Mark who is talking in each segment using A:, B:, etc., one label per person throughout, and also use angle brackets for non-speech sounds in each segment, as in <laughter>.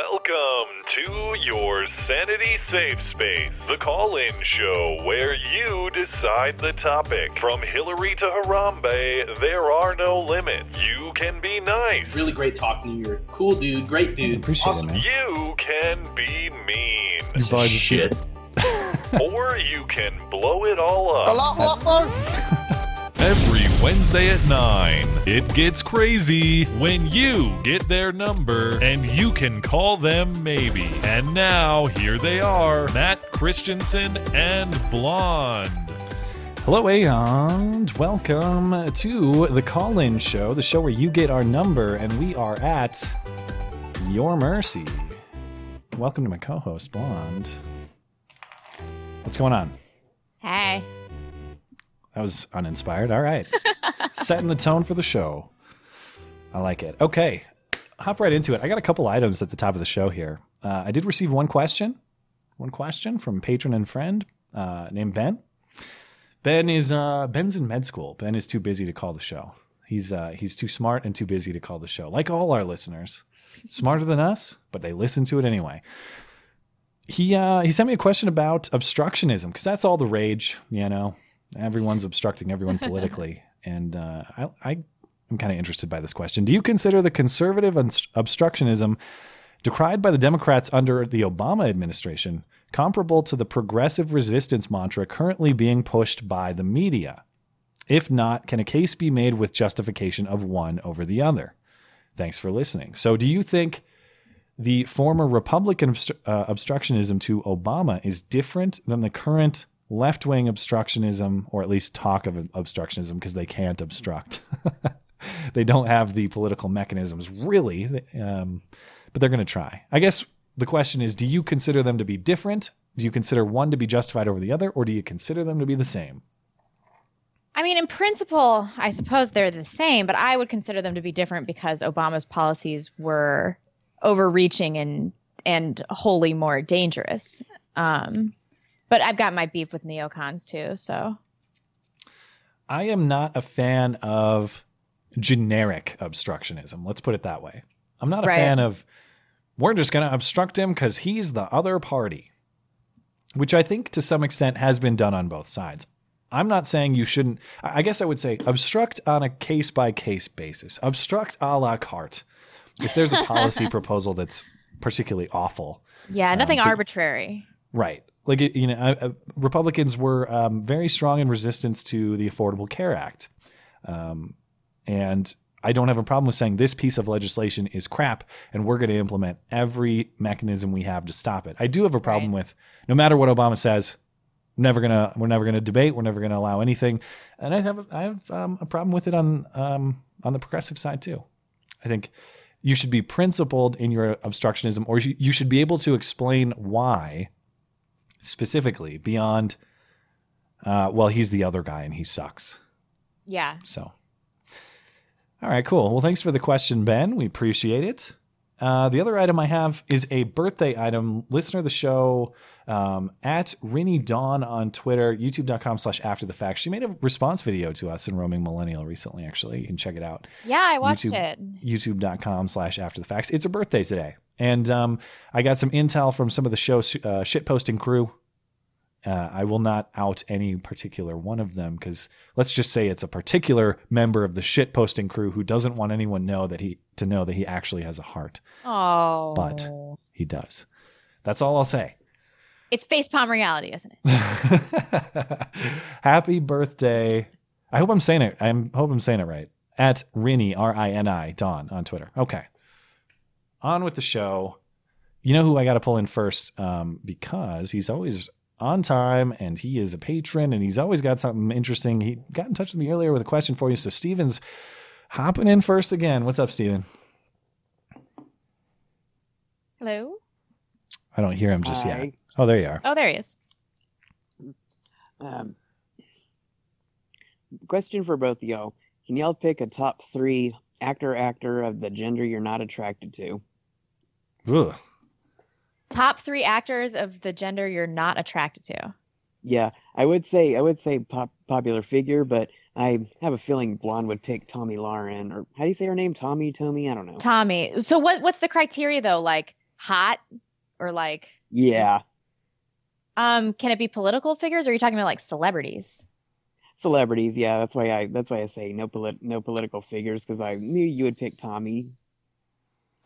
A: Welcome to your Sanity Safe Space, the call in show where you decide the topic. From Hillary to Harambe, there are no limits. You can be nice,
B: Really great talking to you. You're a cool dude, great dude.
C: Appreciate
B: awesome.
C: it, man.
A: you can be mean,
C: You buy the
B: Shit.
A: or you can blow it all up. <laughs>
D: Every Wednesday at 9, it gets crazy when you get their number and you can call them maybe. And now, here they are Matt Christensen and Blonde.
C: Hello, and welcome to the call in show, the show where you get our number and we are at your mercy. Welcome to my co host, Blonde. What's going on?
E: Hey.
C: That was uninspired. All right. <laughs> Setting the tone for the show. I like it. Okay. Hop right into it. I got a couple items at the top of the show here. Uh, I did receive one question, one question from patron and friend uh, named Ben. Ben is uh, Ben's in med school. Ben is too busy to call the show. He's uh, he's too smart and too busy to call the show. Like all our listeners, smarter than us, but they listen to it anyway. He uh, he sent me a question about obstructionism because that's all the rage, you know. Everyone's obstructing everyone politically, <laughs> and uh, I, I am kind of interested by this question. Do you consider the conservative obst- obstructionism decried by the Democrats under the Obama administration comparable to the progressive resistance mantra currently being pushed by the media? If not, can a case be made with justification of one over the other? Thanks for listening. So, do you think the former Republican obstru- uh, obstructionism to Obama is different than the current left wing obstructionism, or at least talk of obstructionism, because they can't obstruct? <laughs> they don't have the political mechanisms, really, um, but they're going to try. I guess the question is do you consider them to be different? Do you consider one to be justified over the other, or do you consider them to be the same?
E: I mean, in principle, I suppose they're the same, but I would consider them to be different because Obama's policies were overreaching and and wholly more dangerous. Um, but I've got my beef with neocons too, so
C: I am not a fan of generic obstructionism. Let's put it that way. I'm not a
E: Right.
C: fan of we're just going to obstruct him because he's the other party, which I think to some extent has been done on both sides. I'm not saying you shouldn't. I guess I would say obstruct on a case by case basis, obstruct a la carte. If there's a <laughs> policy proposal that's particularly awful,
E: yeah, um, nothing
C: but-
E: arbitrary.
C: Right. Like, you know, uh, Republicans were um, very strong in resistance to the Affordable Care Act. Um, and I don't have a problem with saying this piece of legislation is crap and we're going to implement every mechanism we have to stop it. I do have a problem with no matter what Obama says, never to, we're never going to debate. We're never going to allow anything. And I have, I have um, a problem with it on, um, on the progressive side too. I think you should be principled in your obstructionism or you, you should be able to explain why specifically beyond uh, well he's the other guy and he sucks.
E: Yeah.
C: so all right cool. Well thanks for the question ben. We appreciate it. Uh, the other item i have is a birthday item. Listener of the show um, at Rinny Dawn on Twitter, youtube.com slash after the fact. She made a response video to us in Roaming Millennial recently, actually. You can check it out
E: Yeah, I watched
C: YouTube.
E: it.
C: youtube.com slash after the facts it's her birthday today and um, i got some intel from some of the show's uh, shit posting crew uh, i will not out any particular one of them because let's just say it's a particular member of the shit posting crew who doesn't want anyone know that he to know that he actually has a heart
E: Oh.
C: But- he does that's all i'll say
E: it's facepalm reality, isn't it? <laughs>
C: happy birthday. I hope i'm saying it i hope i'm saying it right. At rini r-i-n-i dawn on twitter. Okay. On with the show. You know who i got to pull in first um, because he's always on time and he is a patron and he's always got something interesting. He got in touch with me earlier with a question for you so steven's hopping in first again. What's up steven?
E: Hello?
C: i don't hear him just yet.
F: Hi.
C: Oh there you are
E: Oh, there he is.
F: Um, question for both of y'all. Can y'all pick a top three actor actor of the gender you're not attracted to?
C: Ugh.
E: Top three actors of the gender you're not attracted to.
F: Yeah, I would say I would say pop, popular figure, but I have a feeling Blonde would pick Tomi Lahren or how do you say her name? Tomi, Tomi, I don't know.
E: Tomi. So what what's the criteria though? Like hot or like
F: Yeah,
E: um can it be political figures or are you talking about like celebrities?
F: celebrities. Yeah, that's why I that's why I say no polit no political figures because I knew you would pick Tomi.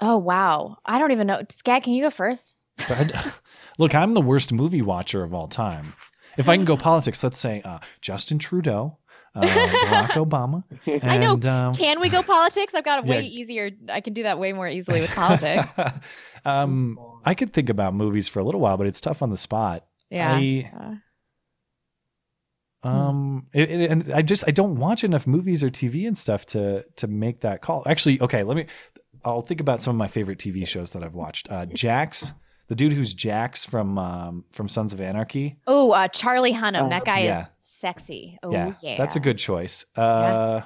E: Oh wow. I don't even know. Scat, can you go first? <laughs>
C: Look, I'm the worst movie watcher of all time. If I can go politics, let's say uh, Justin Trudeau, uh, Barack <laughs> Obama, and
E: I know.
C: Um,
E: Can we go politics? I've got a way
C: Yeah.
E: easier. I can do that way more easily with politics. <laughs>
C: um, I could think about movies for a little while, but it's tough on the spot.
E: Yeah.
C: I, um, it, it- and I just I don't watch enough movies or TV and stuff to to make that call. Actually, okay, let me. I'll think about some of my favorite TV shows that I've watched. Uh, Jax, the dude who's Jax from um, from Sons of Anarchy.
E: oh, uh, Charlie Hunnam.
F: Oh,
E: that guy
C: yeah.
E: is sexy. Oh
C: yeah,
E: yeah.
C: that's a good choice. Uh,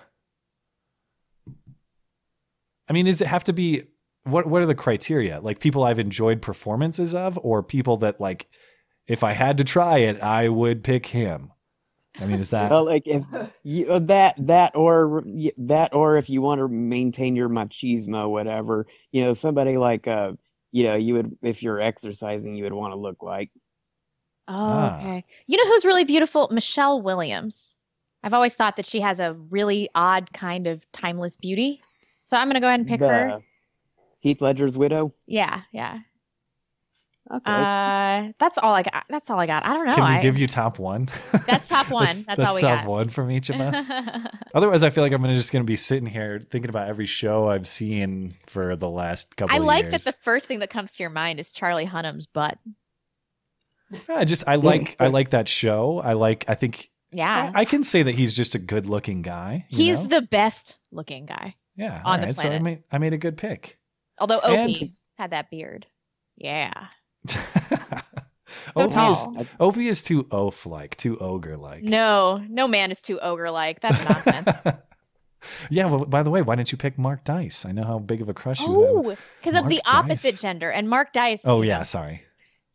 C: I mean, does it have to be what? What are the criteria? Like people I've enjoyed performances of, or people that like, if I had to try it, I would pick him. I mean, is that
F: Well, like if you, uh, that that or that or if you want to maintain your machismo, whatever, you know, somebody like uh, you know, you would if you're exercising, you would want to look like.
E: Oh,
C: Ah.
E: okay. You know who's really beautiful? Michelle Williams. I've always thought that she has a really odd kind of timeless beauty. So I'm gonna go ahead and pick her.
F: Heath Ledger's widow.
E: Yeah, yeah.
F: Okay.
E: Uh, that's all I got. That's all I got. I don't know.
C: Can we
E: I,
C: give you top one?
E: That's top <laughs> one. That's all we
C: top
E: got.
C: one from each of us. <laughs> Otherwise, I feel like I'm gonna just gonna be sitting here thinking about every show I've seen for the last couple.
E: I
C: of
E: like
C: years.
E: that the first thing that comes to your mind is Charlie Hunnam's butt.
C: I just I like I like that show. I like I think
E: Yeah.
C: I, I can say that he's just a good looking guy.
E: He's
C: know?
E: the best looking guy.
C: yeah.
E: on the
C: alright, So I
E: planet.
C: made I made a good pick.
E: Although
C: And-
E: Opie had that beard. Yeah. <laughs> So
C: Opie
E: tall.
C: is Opie is too oaf like, too ogre like.
E: No, no man is too ogre like. That's nonsense. <laughs>
C: yeah. Well, by the way, why didn't you pick Mark Dice? I know how big of a crush you have.
E: oh, because of the opposite
C: Dice.
E: gender. And Mark Dice.
C: Oh yeah,
E: know,
C: sorry.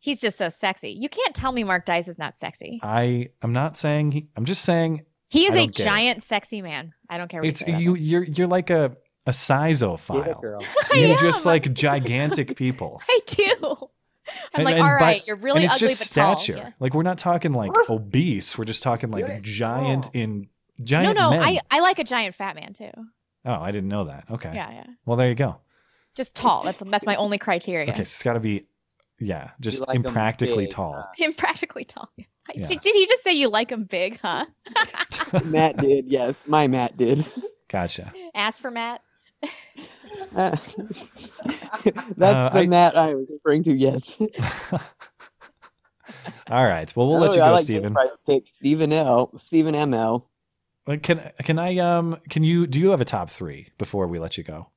E: he's just so sexy. You can't tell me Mark Dice is not sexy.
C: I I'm not saying he, I'm just saying
E: He is
C: I
E: a
C: don't it.
E: giant sexy man. I don't care what
C: it's
E: you say.
C: you you're, you're like a a
F: Get it,
C: sizophile.
F: girl. <laughs>
E: I
C: You
E: am.
C: just like gigantic people.
E: I do. I'm
C: And-
E: like,
C: and
E: all
C: by-
E: right, you're really
C: and it's
E: ugly
C: just
E: but tall.
C: stature.
E: Yeah.
C: Like we're not talking like obese. We're just talking like giant in
E: No,
C: giant
E: no,
C: men.
E: I, I like a giant fat man too.
C: oh, I didn't know that. Okay.
E: Yeah, yeah.
C: Well, there you go.
E: Just tall. That's that's my only criteria.
C: Okay, so it's got to be, yeah, just
F: like 'em
C: impractically
F: big,
C: tall.
F: huh? <laughs>
E: Him practically tall. <laughs>
C: Yeah.
E: Did, did he just say you like him big, huh? <laughs>
F: Matt did, yes, my Matt did.
C: Gotcha.
E: Ask for Matt.
F: Uh, <laughs> That's
C: Uh,
F: the
C: I-
F: Matt I was referring to. Yes. <laughs>
C: All right. Well, we'll let you
F: I
C: go,
F: like
C: Stephen.
F: Pick Stephen L. Stephen M. L.
C: Uh, Can can I um can you do you have a top three before we let you go?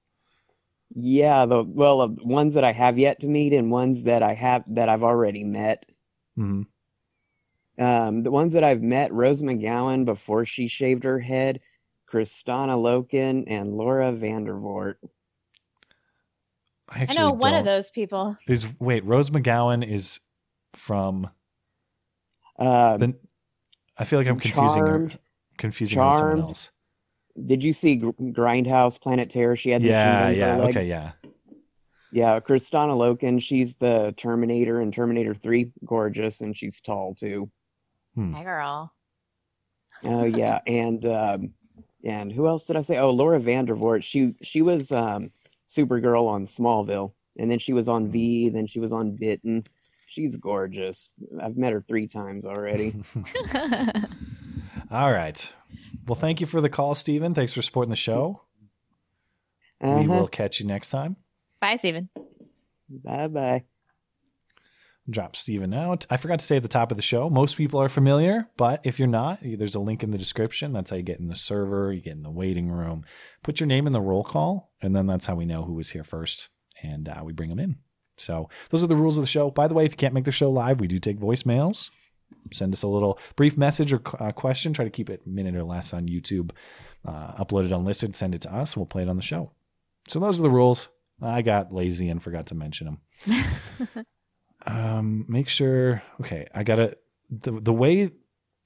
F: Yeah, the well, of ones that I have yet to meet and ones that I have that I've already met.
C: hmm
F: Um, the ones that I've met, Rose McGowan before she shaved her head, Kristanna Loken, and Laura Vandervoort.
C: I
E: I know one
C: don't-
E: of those people.
C: is wait Rose McGowan is from
F: Um,
C: the. I feel like I'm confusing her,
F: Charmed.
C: confusing her with someone else.
F: Did you see Grindhouse Planet Terror? She had the
C: Yeah,
F: gun
C: yeah, okay, yeah.
F: Yeah, Kristanna Loken, she's the Terminator in Terminator 3, gorgeous, and she's tall too.
C: Hmm.
E: Hi, girl.
F: Oh yeah, and um, and who else did I say? Oh, Laura Vandervoort. She she was um, Supergirl on Smallville, and then she was on V. Then she was on Bitten. She's gorgeous. I've met her three times already. <laughs> <laughs>
C: All right. Well, thank you for the call, Stephen. Thanks for supporting the show. We
F: Uh-huh.
C: will catch you next time.
E: Bye, Steven.
F: Bye bye.
C: Drop Steven out. I forgot to say at the top of the show, most people are familiar, but if you're not, there's a link in the description. That's how you get in the server, you get in the waiting room. Put your name in the roll call, and then that's how we know who was here first, and uh, we bring them in. So those are the rules of the show. By the way, if you can't make the show live, we do take voicemails. Send us a little brief message or uh, question. Try to keep it a minute or less on YouTube. Uh, upload it unlisted, send it to us. We'll play it on the show. So those are the rules. I got lazy and forgot to mention them. <laughs> um, make sure. Okay, I gotta the the way.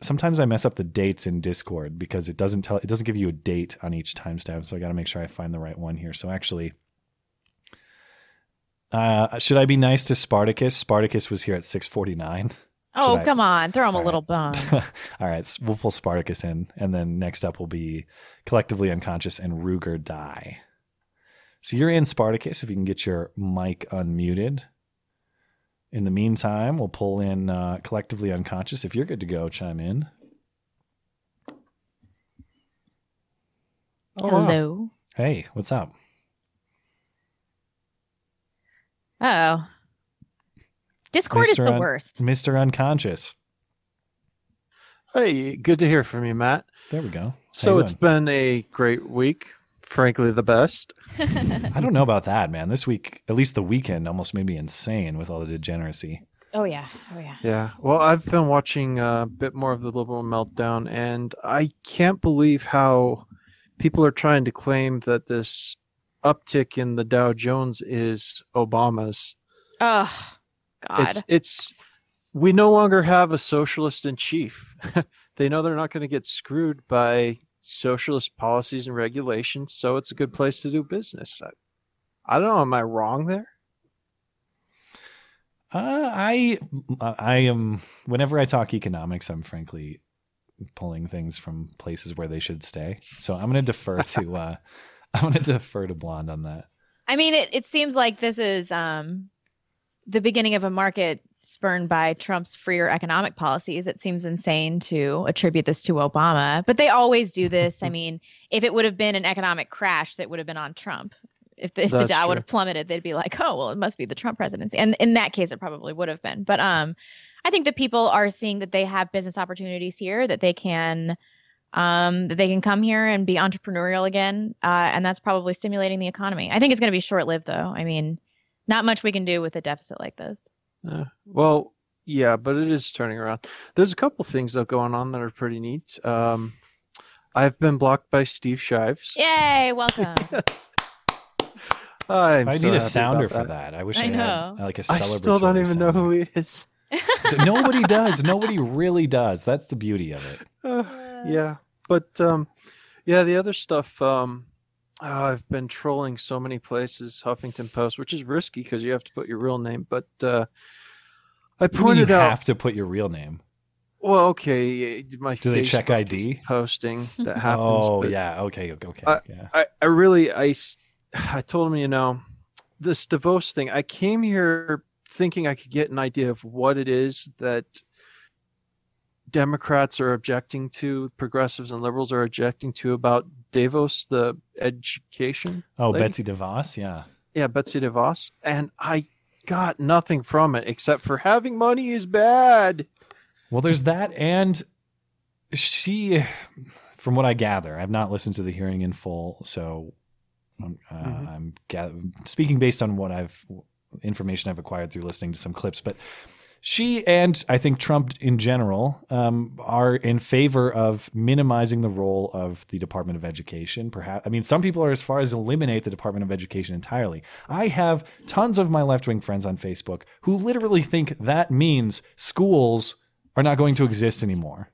C: Sometimes I mess up the dates in Discord because it doesn't tell. It doesn't give you a date on each timestamp. So I got to make sure I find the right one here. So actually, Uh, should I be nice to Spartacus? Spartacus was here at 649. <laughs>
E: Oh,
C: I-
E: come on. Throw him a
C: All right.
E: little bone. <laughs>
C: All right, we'll pull Spartacus in, and then next up will be collectively unconscious and Ruger die. So you're in Spartacus. If you can get your mic unmuted. In the meantime, we'll pull in uh, collectively unconscious. If you're good to go, chime in.
G: Oh, wow.
E: Hello.
C: Hey, what's up?
E: Oh. Discord is the
C: Un-
E: worst.
C: Mister Unconscious.
G: Hey, good to hear from you, Matt.
C: There we go. How
G: So it's been a great week. Frankly, the best. <laughs>
C: I don't know about that, man. This week, at least the weekend, almost made me insane with all the degeneracy.
E: Oh yeah. Oh yeah.
G: Yeah. Well, I've been watching a bit more of the liberal meltdown, and I can't believe how people are trying to claim that this uptick in the Dow Jones is Obama's.
E: Oh God.
G: It's it's we no longer have a socialist in chief. <laughs> they know they're not going to get screwed by socialist policies and regulations, so it's a good place to do business. I, I don't know. Am I wrong there?
C: Uh, I I am whenever I talk economics, I'm frankly pulling things from places where they should stay. So I'm going to defer <laughs> to uh, I'm going to defer to Blonde on that.
E: I mean, it, it seems like this is um, the beginning of a market spurned by Trump's freer economic policies. It seems insane to attribute this to Obama, but they always do this. I <laughs> mean, if it would have been an economic crash, that would have been on Trump. If the, if the Dow
G: true.
E: would have plummeted, they'd be like, "Oh, well, it must be the Trump presidency." And in that case, it probably would have been. But um, I think that people are seeing that they have business opportunities here, that they can um, that they can come here and be entrepreneurial again, uh, and that's probably stimulating the economy. I think it's going to be short lived, though. I mean, not much we can do with a deficit like this.
G: Uh, well, yeah, but it is turning around. There's a couple things though going on that are pretty neat. Um, I've been blocked by Steve Shives.
E: Yay! <laughs> Welcome.
G: Yes. I'm
C: I
G: so
C: need a sounder for that. I wish I,
E: I know.
C: uh, like a
G: I
C: celebratory
G: still don't even know who he is.
C: Nobody does. Nobody really does. That's the beauty of it.
G: Uh, yeah, but um, yeah, the other stuff. Um, oh, I've been trolling so many places, Huffington Post, which is risky because you have to put your real name. But uh, I
C: What do you mean
G: pointed
C: you
G: out.
C: have to put your real name.
G: Well, okay, my
C: Do they check
G: Facebook is
C: ID?
G: posting <laughs> that happens.
C: oh yeah. Okay. Okay. okay.
G: I-
C: yeah.
G: I, I really I, s- <sighs> I told him you know this Davos thing. I came here thinking I could get an idea of what it is that Democrats are objecting to, progressives and liberals are objecting to about Davos, the education.
C: Oh,
G: lady?
C: Betsy DeVos. Yeah.
G: Yeah, Betsy DeVos, and I got nothing from it except for having money is bad.
C: Well, there's that, and she, from what I gather, I've not listened to the hearing in full, so um, uh,
G: Mhm.
C: I'm gather- speaking based on what I've information I've acquired through listening to some clips. But she and I think Trump in general um, are in favor of minimizing the role of the Department of Education. Perhaps I mean some people are as far as eliminate the Department of Education entirely. I have tons of my left wing friends on Facebook who literally think that means schools are not going to exist anymore.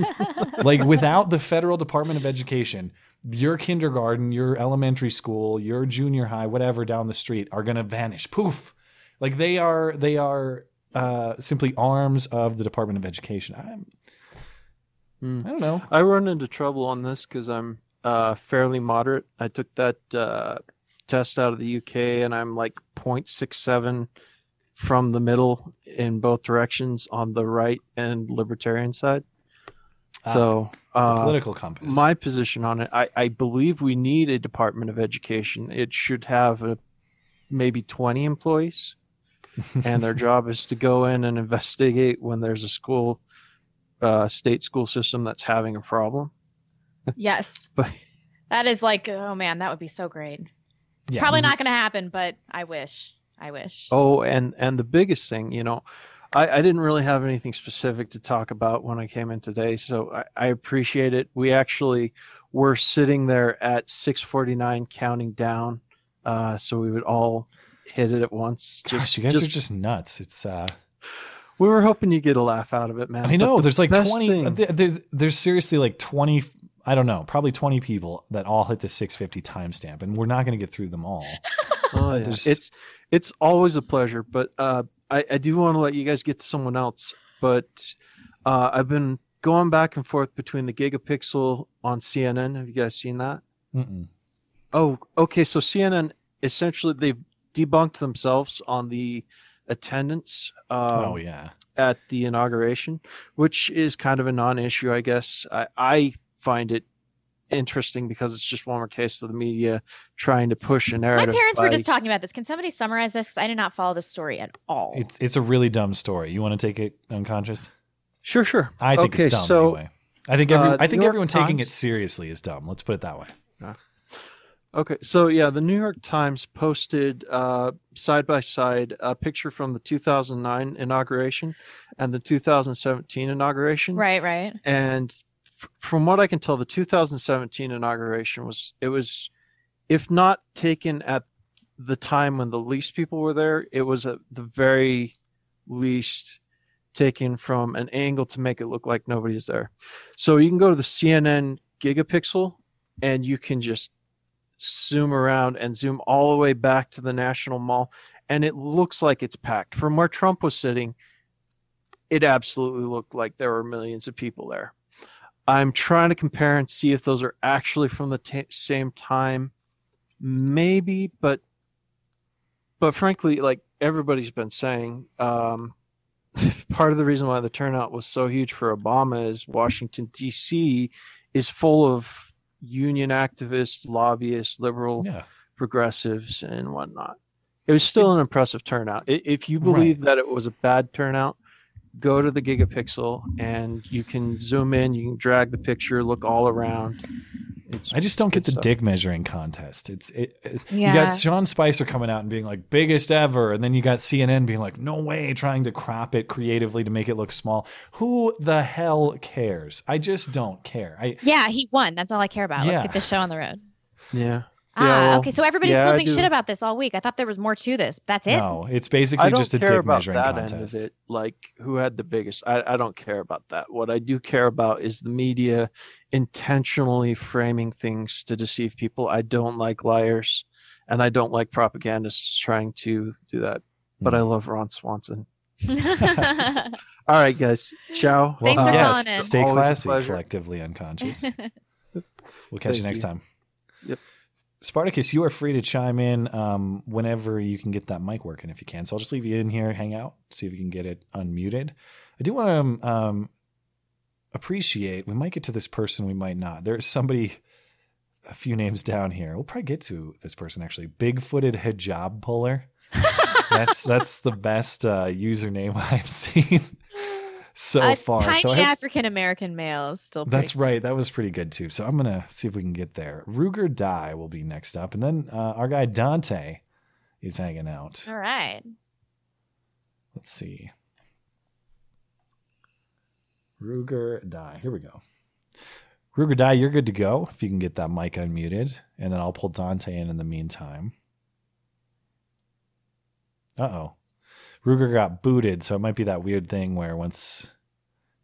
C: <laughs> like without the federal Department of Education, your kindergarten, your elementary school, your junior high, whatever down the street are going to vanish. Poof. Like they are they are uh, simply arms of the Department of Education. I'm,
G: Hmm.
C: I don't know.
G: I run into trouble on this because I'm uh, fairly moderate. I took that uh, test out of the UK and I'm like 0.67 from the middle in both directions on the right and libertarian side.
C: Ah,
G: So, uh,
C: political compass.
G: my position on it, I, I believe we need a Department of Education. It should have a, maybe 20 employees, and their job is to go in and investigate when there's a school, uh, state school system that's having a problem.
E: yes. <laughs>
G: But
E: That is like, oh man, that would be so great.
C: Yeah.
E: Probably not going to happen, but I wish. I wish.
G: Oh, and and the biggest thing, you know, I, I didn't really have anything specific to talk about when I came in today, so I, I appreciate it. We actually were sitting there at 6:49, counting down, uh, so we would all hit it at once.
C: Gosh, you guys are just nuts. It's uh
G: we were hoping you get a laugh out of it, man.
C: I know
G: the
C: there's like 20
G: thing-
C: uh, there's, there's seriously like 20 I don't know, probably 20 people that all hit the 650 timestamp and we're not going to get through them all. <laughs>
G: Oh, yeah. It's it's always a pleasure, but uh, I, I do want to let you guys get to someone else. But uh, I've been going back and forth between the Gigapixel on CNN. Have you guys seen that?
C: Mm-mm.
G: Oh, okay. So CNN essentially they've debunked themselves on the attendance. Um,
C: oh yeah.
G: at the inauguration, which is kind of a non-issue, I guess. I, I find it interesting because it's just one more case of the media trying to push a narrative.
E: My
G: narrative.
E: parents were just talking about this. Can somebody summarize this? I did not follow the story at all.
C: It's it's a really dumb story. You want to take it unconscious?
G: Sure, sure.
C: I think
G: okay,
C: it's dumb
G: so
C: anyway. I think every,
G: uh,
C: I think
G: New York
C: everyone taking it seriously is dumb. Let's put it that way.
G: Okay, so yeah, the New York Times posted uh, side by side a picture from the 2009 inauguration and the 2017 inauguration.
E: right, right.
G: And f- from what I can tell, the 2017 inauguration was it was, if not taken at the time when the least people were there, it was at the very least taken from an angle to make it look like nobody's there. So you can go to the CNN gigapixel and you can just zoom around and zoom all the way back to the National Mall, and it looks like it's packed. From where Trump was sitting, it absolutely looked like there were millions of people there. I'm trying to compare and see if those are actually from the ta same time, maybe, but but frankly, like everybody's been saying, um, <laughs> part of the reason why the turnout was so huge for Obama is Washington D.C. is full of union activists, lobbyists, liberal
C: Yeah.
G: progressives, and whatnot. It was still an impressive turnout. If you believe that it was a bad turnout, go to the gigapixel and you can zoom in, you can drag the picture, look all around. It's
C: I just don't get the
G: stuff.
C: dick measuring contest. It's it, it- you got Sean Spicer coming out and being like biggest ever, and then you got CNN being like, no way, trying to crop it creatively to make it look small. Who the hell cares? I just don't care. I
E: Yeah, he won. That's all I care about.
C: Yeah.
E: Let's get this show on the road.
G: Yeah.
E: Ah,
G: Yeah, well,
E: okay. So everybody's
G: yeah, I
E: flipping shit about this all week. I thought there was more to this. That's it.
C: no, it's basically
G: I don't
C: just a
G: care
C: dick
G: about
C: measuring
G: that
C: contest.
G: end of it. Like who had the biggest. I, I don't care about that. What I do care about is the media intentionally framing things to deceive people. I don't like liars, and I don't like propagandists trying to do that. But
C: Hmm.
G: I love Ron Swanson. <laughs> All right, guys. Ciao.
C: Well,
E: Thanks for
C: yes,
E: calling in.
C: stay
G: Always
C: classy, collectively unconscious. <laughs> We'll catch you next
G: you.
C: time.
G: Yep.
C: Spartacus, you are free to chime in um, whenever you can get that mic working if you can. So I'll just leave you in here, hang out, see if you can get it unmuted. I do want to um, appreciate, we might get to this person, we might not. There's somebody a few names down here. We'll probably get to this person actually. Big footed hijab puller. <laughs> That's that's the best uh, username <laughs> I've seen so
E: a
C: far.
E: tiny
C: so
E: African American male is still.
C: That's right. That was pretty good too. So I'm gonna see if we can get there. Ruger Die will be next up, and then uh, our guy Dante is hanging out.
E: All right.
C: Let's see. Ruger Die. Here we go. Ruger Die, you're good to go if you can get that mic unmuted, and then I'll pull Dante in in the meantime. Uh oh. Ruger got booted, so it might be that weird thing where once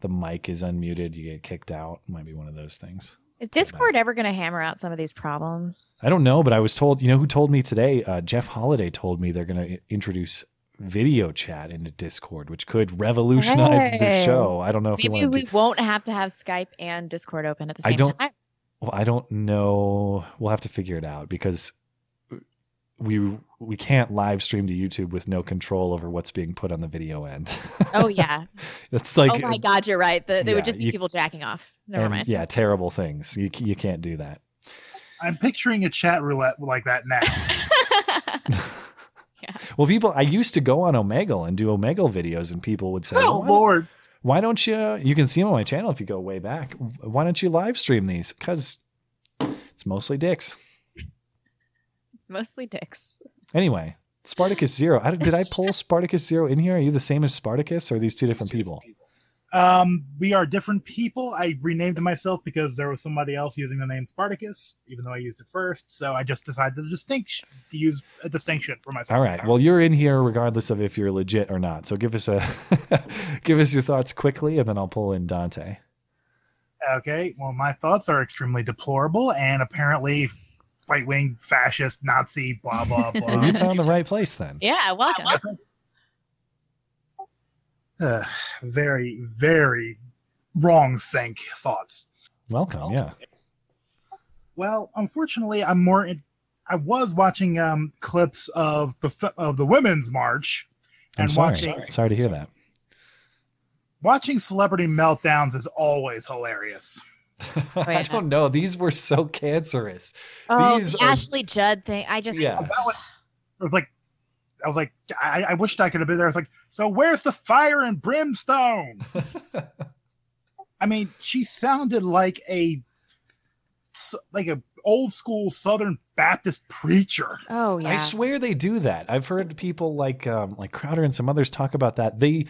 C: the mic is unmuted, you get kicked out. Might be one of those things.
E: Is Discord ever going to hammer out some of these problems?
C: I don't know, but I was told, you know, who told me today? Uh, Jeff Holiday told me they're going to introduce video chat into Discord, which could revolutionize the show. I don't know if
E: Maybe we
C: to.
E: won't have to have Skype and Discord open at the
C: I
E: same
C: don't-
E: time.
C: Well, I don't know. We'll have to figure it out because we we can't live stream to YouTube with no control over what's being put on the video end.
E: Oh yeah. <laughs>
C: it's like
E: oh my God, you're right. The, they
C: yeah,
E: would just be
C: you-
E: people jacking off. Never
C: and,
E: mind.
C: yeah, terrible things. You you can't do that.
H: I'm picturing a chat roulette like that now. <laughs> <laughs> yeah.
C: Well, people, I used to go on Omegle and do Omegle videos, and people would say,
H: oh
C: "Why
H: Lord!
C: why don't you you can see them on my channel if you go way back why don't you live stream these because it's mostly dicks
E: Mostly dicks.
C: anyway spartacus zero I, did i <laughs> pull spartacus zero in here are you the same as spartacus or are these two different people
H: Um, we are different people. I renamed myself because there was somebody else using the name Spartacus, even though I used it first. So I just decided to distinction to use a distinction for myself.
C: all right well you're in here regardless of if you're legit or not so give us a <laughs> give us your thoughts quickly and then i'll pull in dante
H: Okay. Well, my thoughts are extremely deplorable, and apparently, right wing fascist Nazi blah blah
C: Well, <laughs>
H: blah.
C: you found the right place then.
E: Yeah, welcome.
H: uh, very very wrong think thoughts.
C: Welcome. Yeah.
H: Well, unfortunately, I'm more. In, I was watching um, clips of the f- of the women's march,
C: I'm
H: and
C: sorry.
H: watching
C: Sorry to hear that.
H: watching celebrity meltdowns is always hilarious. <laughs>
C: I
E: yeah.
C: don't know. These were so cancerous.
E: Oh,
C: These
E: the
C: are-
E: Ashley Judd thing. I just
C: Yeah.
H: That one- It was like, I was like, I, I wished I could have been there. I was like, so where's the fire and brimstone? <laughs> I mean, she sounded like a like a old school Southern Baptist preacher.
E: Oh yeah.
C: I swear they do that. I've heard people like um, like Crowder and some others talk about that. They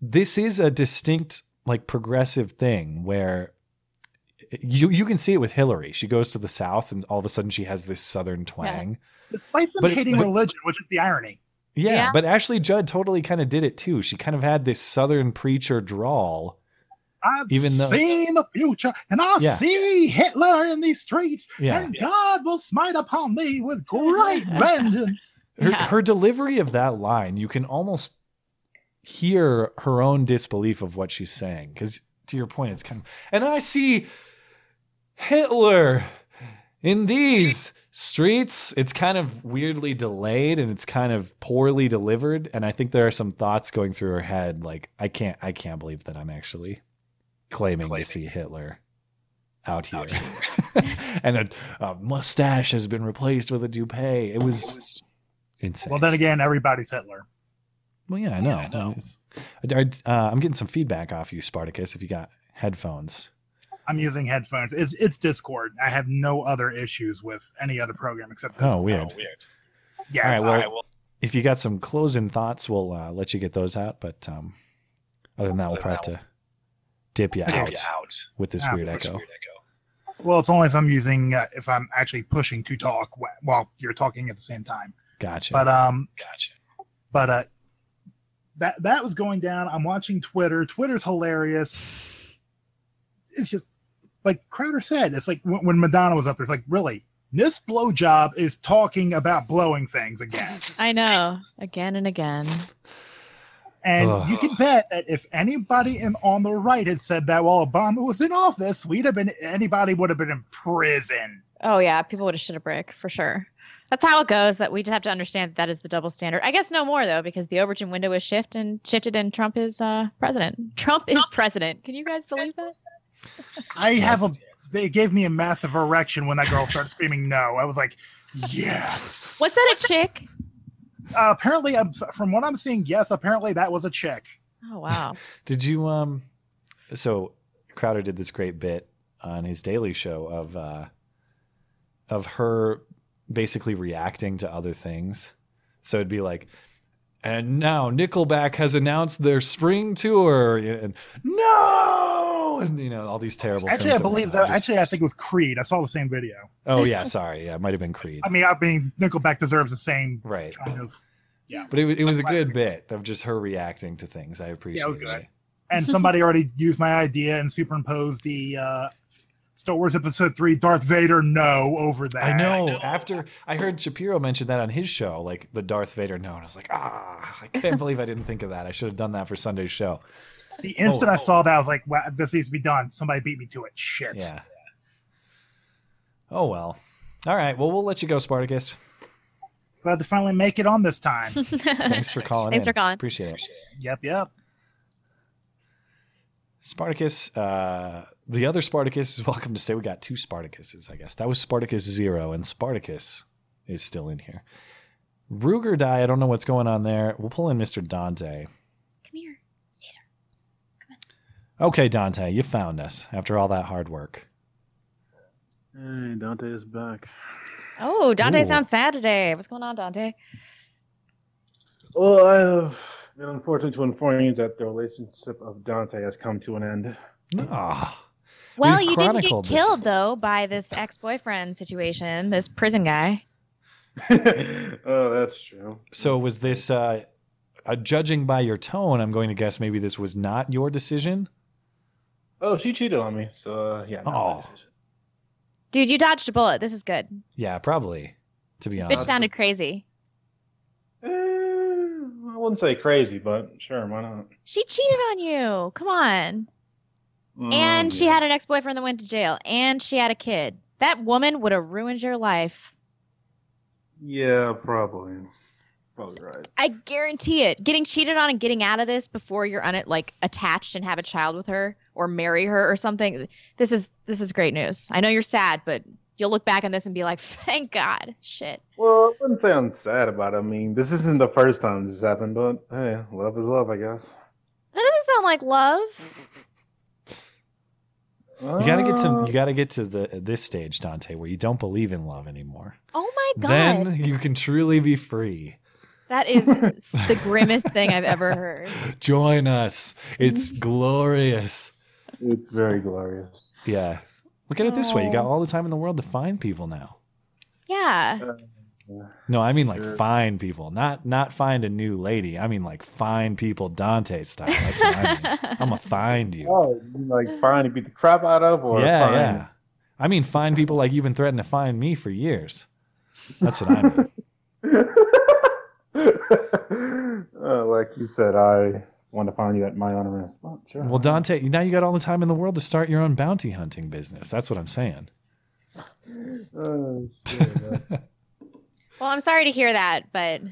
C: this is a distinct like progressive thing where you you can see it with Hillary. She goes to the South and all of a sudden she has this Southern twang.
H: Despite them
C: But-
H: hating
C: but-
H: religion, which is the irony.
C: Yeah,
E: Yeah.
C: but Ashley Judd totally kind of did it too. She kind of had this Southern preacher drawl.
H: I've
C: Even though-
H: seen the future, and I
C: Yeah.
H: see Hitler in these streets,
C: Yeah.
H: and God will smite upon me with great <laughs> vengeance.
C: Her,
E: Yeah.
C: her delivery of that line, you can almost hear her own disbelief of what she's saying. Because to your point, it's kind of, and I see Hitler in these streets. It's kind of weirdly delayed and it's kind of poorly delivered. And I think there are some thoughts going through her head, like I can't, I can't believe that I'm actually claiming to see Hitler out here, <laughs> <laughs> and a, a mustache has been replaced with a toupee. It was insane.
H: Well, then again, everybody's Hitler.
C: Well, yeah, I know. It's- I- I- uh, I'm getting some feedback off you, Spartacus. If you got headphones,
H: I'm using headphones. It's it's Discord. I have no other issues with any other program except Discord.
C: oh weird.
H: Yeah,
C: All right,
H: it's
C: well, if you got some closing thoughts, we'll uh, let you get those out. But um, other than that, we'll probably have to dip you out, with this
H: Ah,
C: weird
H: with this
C: echo.
H: well, it's only if I'm using uh, if I'm actually pushing to talk wh- while you're talking at the same time.
C: Gotcha.
H: But um, gotcha. But uh, that that was going down. I'm watching Twitter. Twitter's hilarious. It's just like Crowder said. It's like when, when Madonna was up there. It's like really. This blowjob is talking about blowing things again. <laughs>
E: I know. Again and again.
H: And
C: Ugh.
H: you can bet that if anybody in, on the right had said that while Obama was in office, we'd have been anybody would have been in prison.
E: Oh yeah, people would have shit a brick for sure. That's how it goes. That we just have to understand that, that is the double standard. I guess no more though, because the Overton window is shift and shifted, and Trump is uh, president. Trump is president. Can you guys believe that?
H: I have a. They gave me a massive erection when that girl started screaming no. I was like, yes.
E: Was that a chick?
H: Uh, apparently, I'm, from what I'm seeing, yes. Apparently, that was a chick.
E: Oh wow. <laughs>
C: Did you um? So Crowder did this great bit on his Daily Show of uh, of her basically reacting to other things. So it'd be like, and now Nickelback has announced their spring tour, and no, and you know all these terrible.
H: Actually, I believe that.
C: just-
H: Actually, I think it was Creed. I saw the same video.
C: oh yeah, sorry, yeah, it might have been Creed,
H: I mean, I mean, Nickelback deserves the same
C: right?
H: kind of. Yeah.
C: But it, it was a good bit of just her reacting to things. I appreciate.
H: Yeah, it was good. And somebody already used my idea and superimposed the uh, Star Wars Episode Three Darth Vader no over that.
C: I know. After I heard Shapiro mention that on his show, like the Darth Vader no, and I was like, ah, I can't believe I didn't think of that. I should have done that for Sunday's show.
H: The instant
C: Oh.
H: I saw that, I was like, "Wow, this needs to be done." Somebody beat me to it. Shit.
C: Yeah. Oh well. All right. Well, we'll let you go, Spartacus.
H: Glad to finally make it on this time. <laughs>
C: Thanks for calling.
E: Thanks
C: in.
E: for calling.
C: Appreciate it.
H: yep, yep.
C: Spartacus. Uh, the other Spartacus is <laughs> welcome to stay. We got two Spartacuses, I guess. That was Spartacus zero, and Spartacus is still in here. Ruger die. I don't know what's going on there. We'll pull in Mr. Dante.
E: Come here, Caesar. Come on.
C: Okay, Dante, you found us after all that hard work.
I: Hey, Dante is back.
E: Oh, Dante
C: Ooh.
E: sounds sad today. What's going on, Dante?
I: Well, I have been unfortunate to inform you that the relationship of Dante has come to an end.
C: Ah.
E: Well,
C: We've
E: you didn't get
C: chronicled this.
E: killed though by this ex-boyfriend situation, this prison guy. <laughs>
I: oh, that's true.
C: So was this uh, uh judging by your tone, I'm going to guess maybe this was not your decision?
I: Oh, she cheated on me. So uh, yeah. not
C: Oh.
E: Dude, you dodged a bullet. This is good.
C: Yeah, probably. To be
E: This bitch sounded crazy.
I: Eh, I wouldn't say crazy, but sure, why not?
E: She cheated on you. Come on.
I: Mm,
E: And she
I: yeah.
E: had an ex boyfriend that went to jail. And she had a kid. That woman would have ruined your life.
I: Yeah, probably. Probably right.
E: I guarantee it. Getting cheated on and getting out of this before you're on it like attached and have a child with her or marry her or something. This is this is great news. I know you're sad, but you'll look back on this and be like, <laughs> "Thank God." Shit.
I: Well, I wouldn't say I'm sad about it. I mean, this isn't the first time this has happened, but hey, love is love, I guess.
E: That doesn't sound like love.
C: You gotta get
I: Uh,
C: some. You gotta get to the this stage, Dante, where you don't believe in love anymore.
E: Oh my god.
C: Then you can truly be free.
E: That is <laughs> the grimmest thing I've ever heard.
C: Join us. It's glorious.
I: It's very glorious.
C: Yeah. Look at it this way. You got
E: Oh.
C: all the time in the world to find people now.
E: Yeah.
C: No, I mean like
I: Sure.
C: find people, not not find a new lady. I mean like find people Dante style. That's what I mean. I'm gonna find you. <laughs>
I: Oh, like find to beat the crap out of, or
C: yeah,
I: find...
C: yeah. I mean find people like you've been threatening to find me for years. That's what I mean. <laughs>
I: uh, like you said, I want to find you at my own risk. Well, sure.
C: Well, Dante, now you got all the time in the world to start your own bounty hunting business. That's what I'm saying. <laughs>
I: Oh, shit.
E: Well, I'm sorry to hear that, but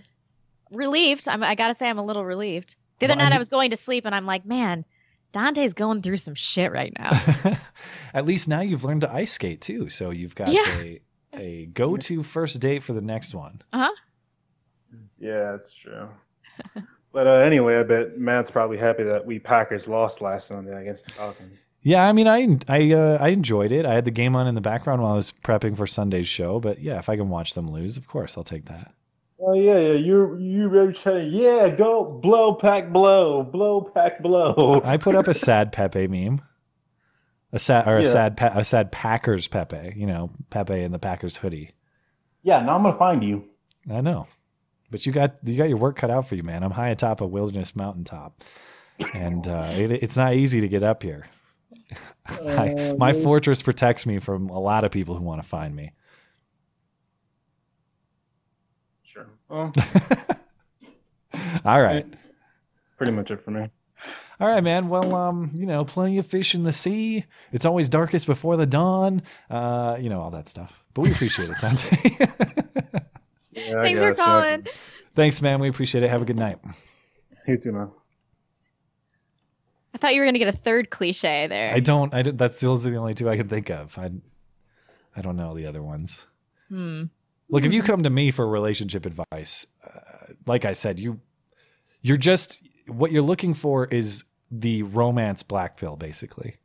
E: relieved. I'm, I gotta say, I'm a little relieved. The other
C: Well,
E: night, I
C: mean-
E: was going to sleep, and I'm like, man, Dante's going through some shit right now. <laughs>
C: At least now you've learned to ice skate too, so you've got
E: Yeah.
C: a a go to first date for the next one. Uh huh.
I: Yeah, that's true. But uh, anyway, I bet Matt's probably happy that we Packers lost last Sunday against the Falcons.
C: Yeah, I mean, I I uh, I enjoyed it. I had the game on in the background while I was prepping for Sunday's show. But yeah, if I can watch them lose, of course I'll take that.
I: Oh yeah, yeah, you you to say, yeah, go blow pack blow, blow pack blow.
C: I put up a <laughs> sad Pepe meme, a sad or a
I: Yeah.
C: sad pa- a sad Packers Pepe. You know, Pepe in the Packers hoodie.
I: Yeah, now I'm gonna find you.
C: I know, but you got you got your work cut out for you, man. I'm high atop a wilderness mountaintop, and uh, it, it's not easy to get up here. <laughs> I, my fortress protects me from a lot of people who want to find me.
I: Sure. Well, <laughs>
C: All right.
I: pretty much it for me.
C: All right, man. Well, um, you know, plenty of fish in the sea. It's always darkest before the dawn. Uh, you know, all that stuff. But we appreciate it, Dante. <laughs>
I: Yeah,
E: Thanks for calling.
C: Thanks, man. We appreciate it. Have a good night.
I: You too, man.
E: I thought you were gonna get a third cliche there.
C: I don't. I don't, that's those are the only two I can think of. I, I don't know the other ones.
E: Hmm.
C: Look, if you come to me for relationship advice, uh, like I said, you, you're just what you're looking for is the romance black pill, basically.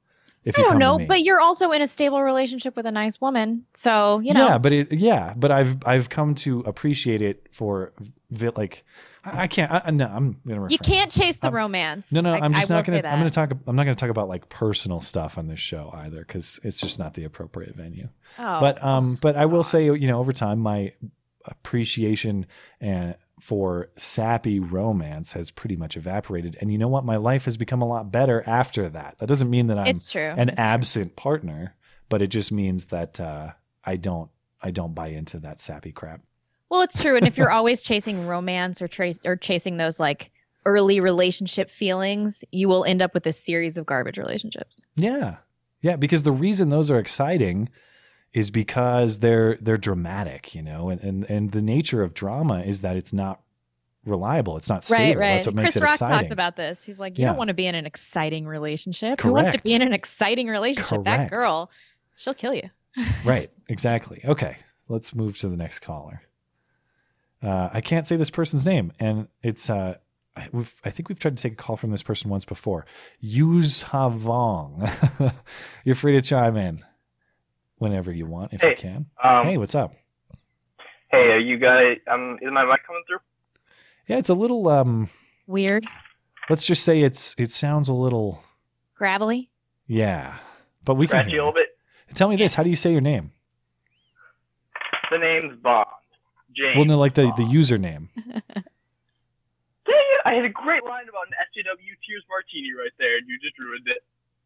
C: If
E: I don't know, but you're also in a stable relationship with a nice woman, so you know.
C: Yeah, but it, yeah, but I've I've come to appreciate it for like I, I can't. I, no, I'm gonna. Refrain.
E: you can't chase the
C: I'm-
E: romance.
C: No, no,
E: I-
C: I'm just not gonna. I'm gonna talk. I'm not gonna talk about like personal stuff on this show either, because it's just not the appropriate venue.
E: Oh.
C: But um, but I will say, you know, over time, my appreciation and for sappy romance has pretty much evaporated. And you know what? My life has become a lot better after that. That doesn't mean that I'm
E: It's true.
C: an
E: It's true.
C: absent partner, but it just means that uh, I don't I don't buy into that sappy crap.
E: Well, it's true. And if you're always chasing romance or trace or chasing those like early relationship feelings, you will end up with a series of garbage relationships.
C: Yeah. Yeah, because the reason those are exciting is because they're they're dramatic, you know, and, and and the nature of drama is that it's not reliable. It's not stable.
E: Right, right.
C: That's what makes
E: Chris
C: it
E: Rock
C: exciting.
E: talks about this. He's like, you
C: Yeah.
E: don't want to be in an exciting relationship. Who wants to be in an exciting relationship? That girl, she'll kill you. <laughs>
C: right, exactly. Okay, let's move to the next caller. Uh, I can't say this person's name, and it's uh, I- we've, I think we've tried to take a call from this person once before. Yuz Havong. <laughs> You're free to chime in whenever you want, if you can.
J: um,
C: hey, what's up?
J: Hey, are you guys? Um, is my mic coming through?
C: Yeah, it's a little. Um,
E: Weird,
C: let's just say it's it sounds a little.
E: gravelly.
C: Yeah, but we can.
J: Scratchy a little bit.
C: Tell me this: How do you say your name?
J: The name's Bond. James.
C: Well, no, like the the username. <laughs>
J: I had a great line about an SJW Tears Martini right there, and you just ruined it.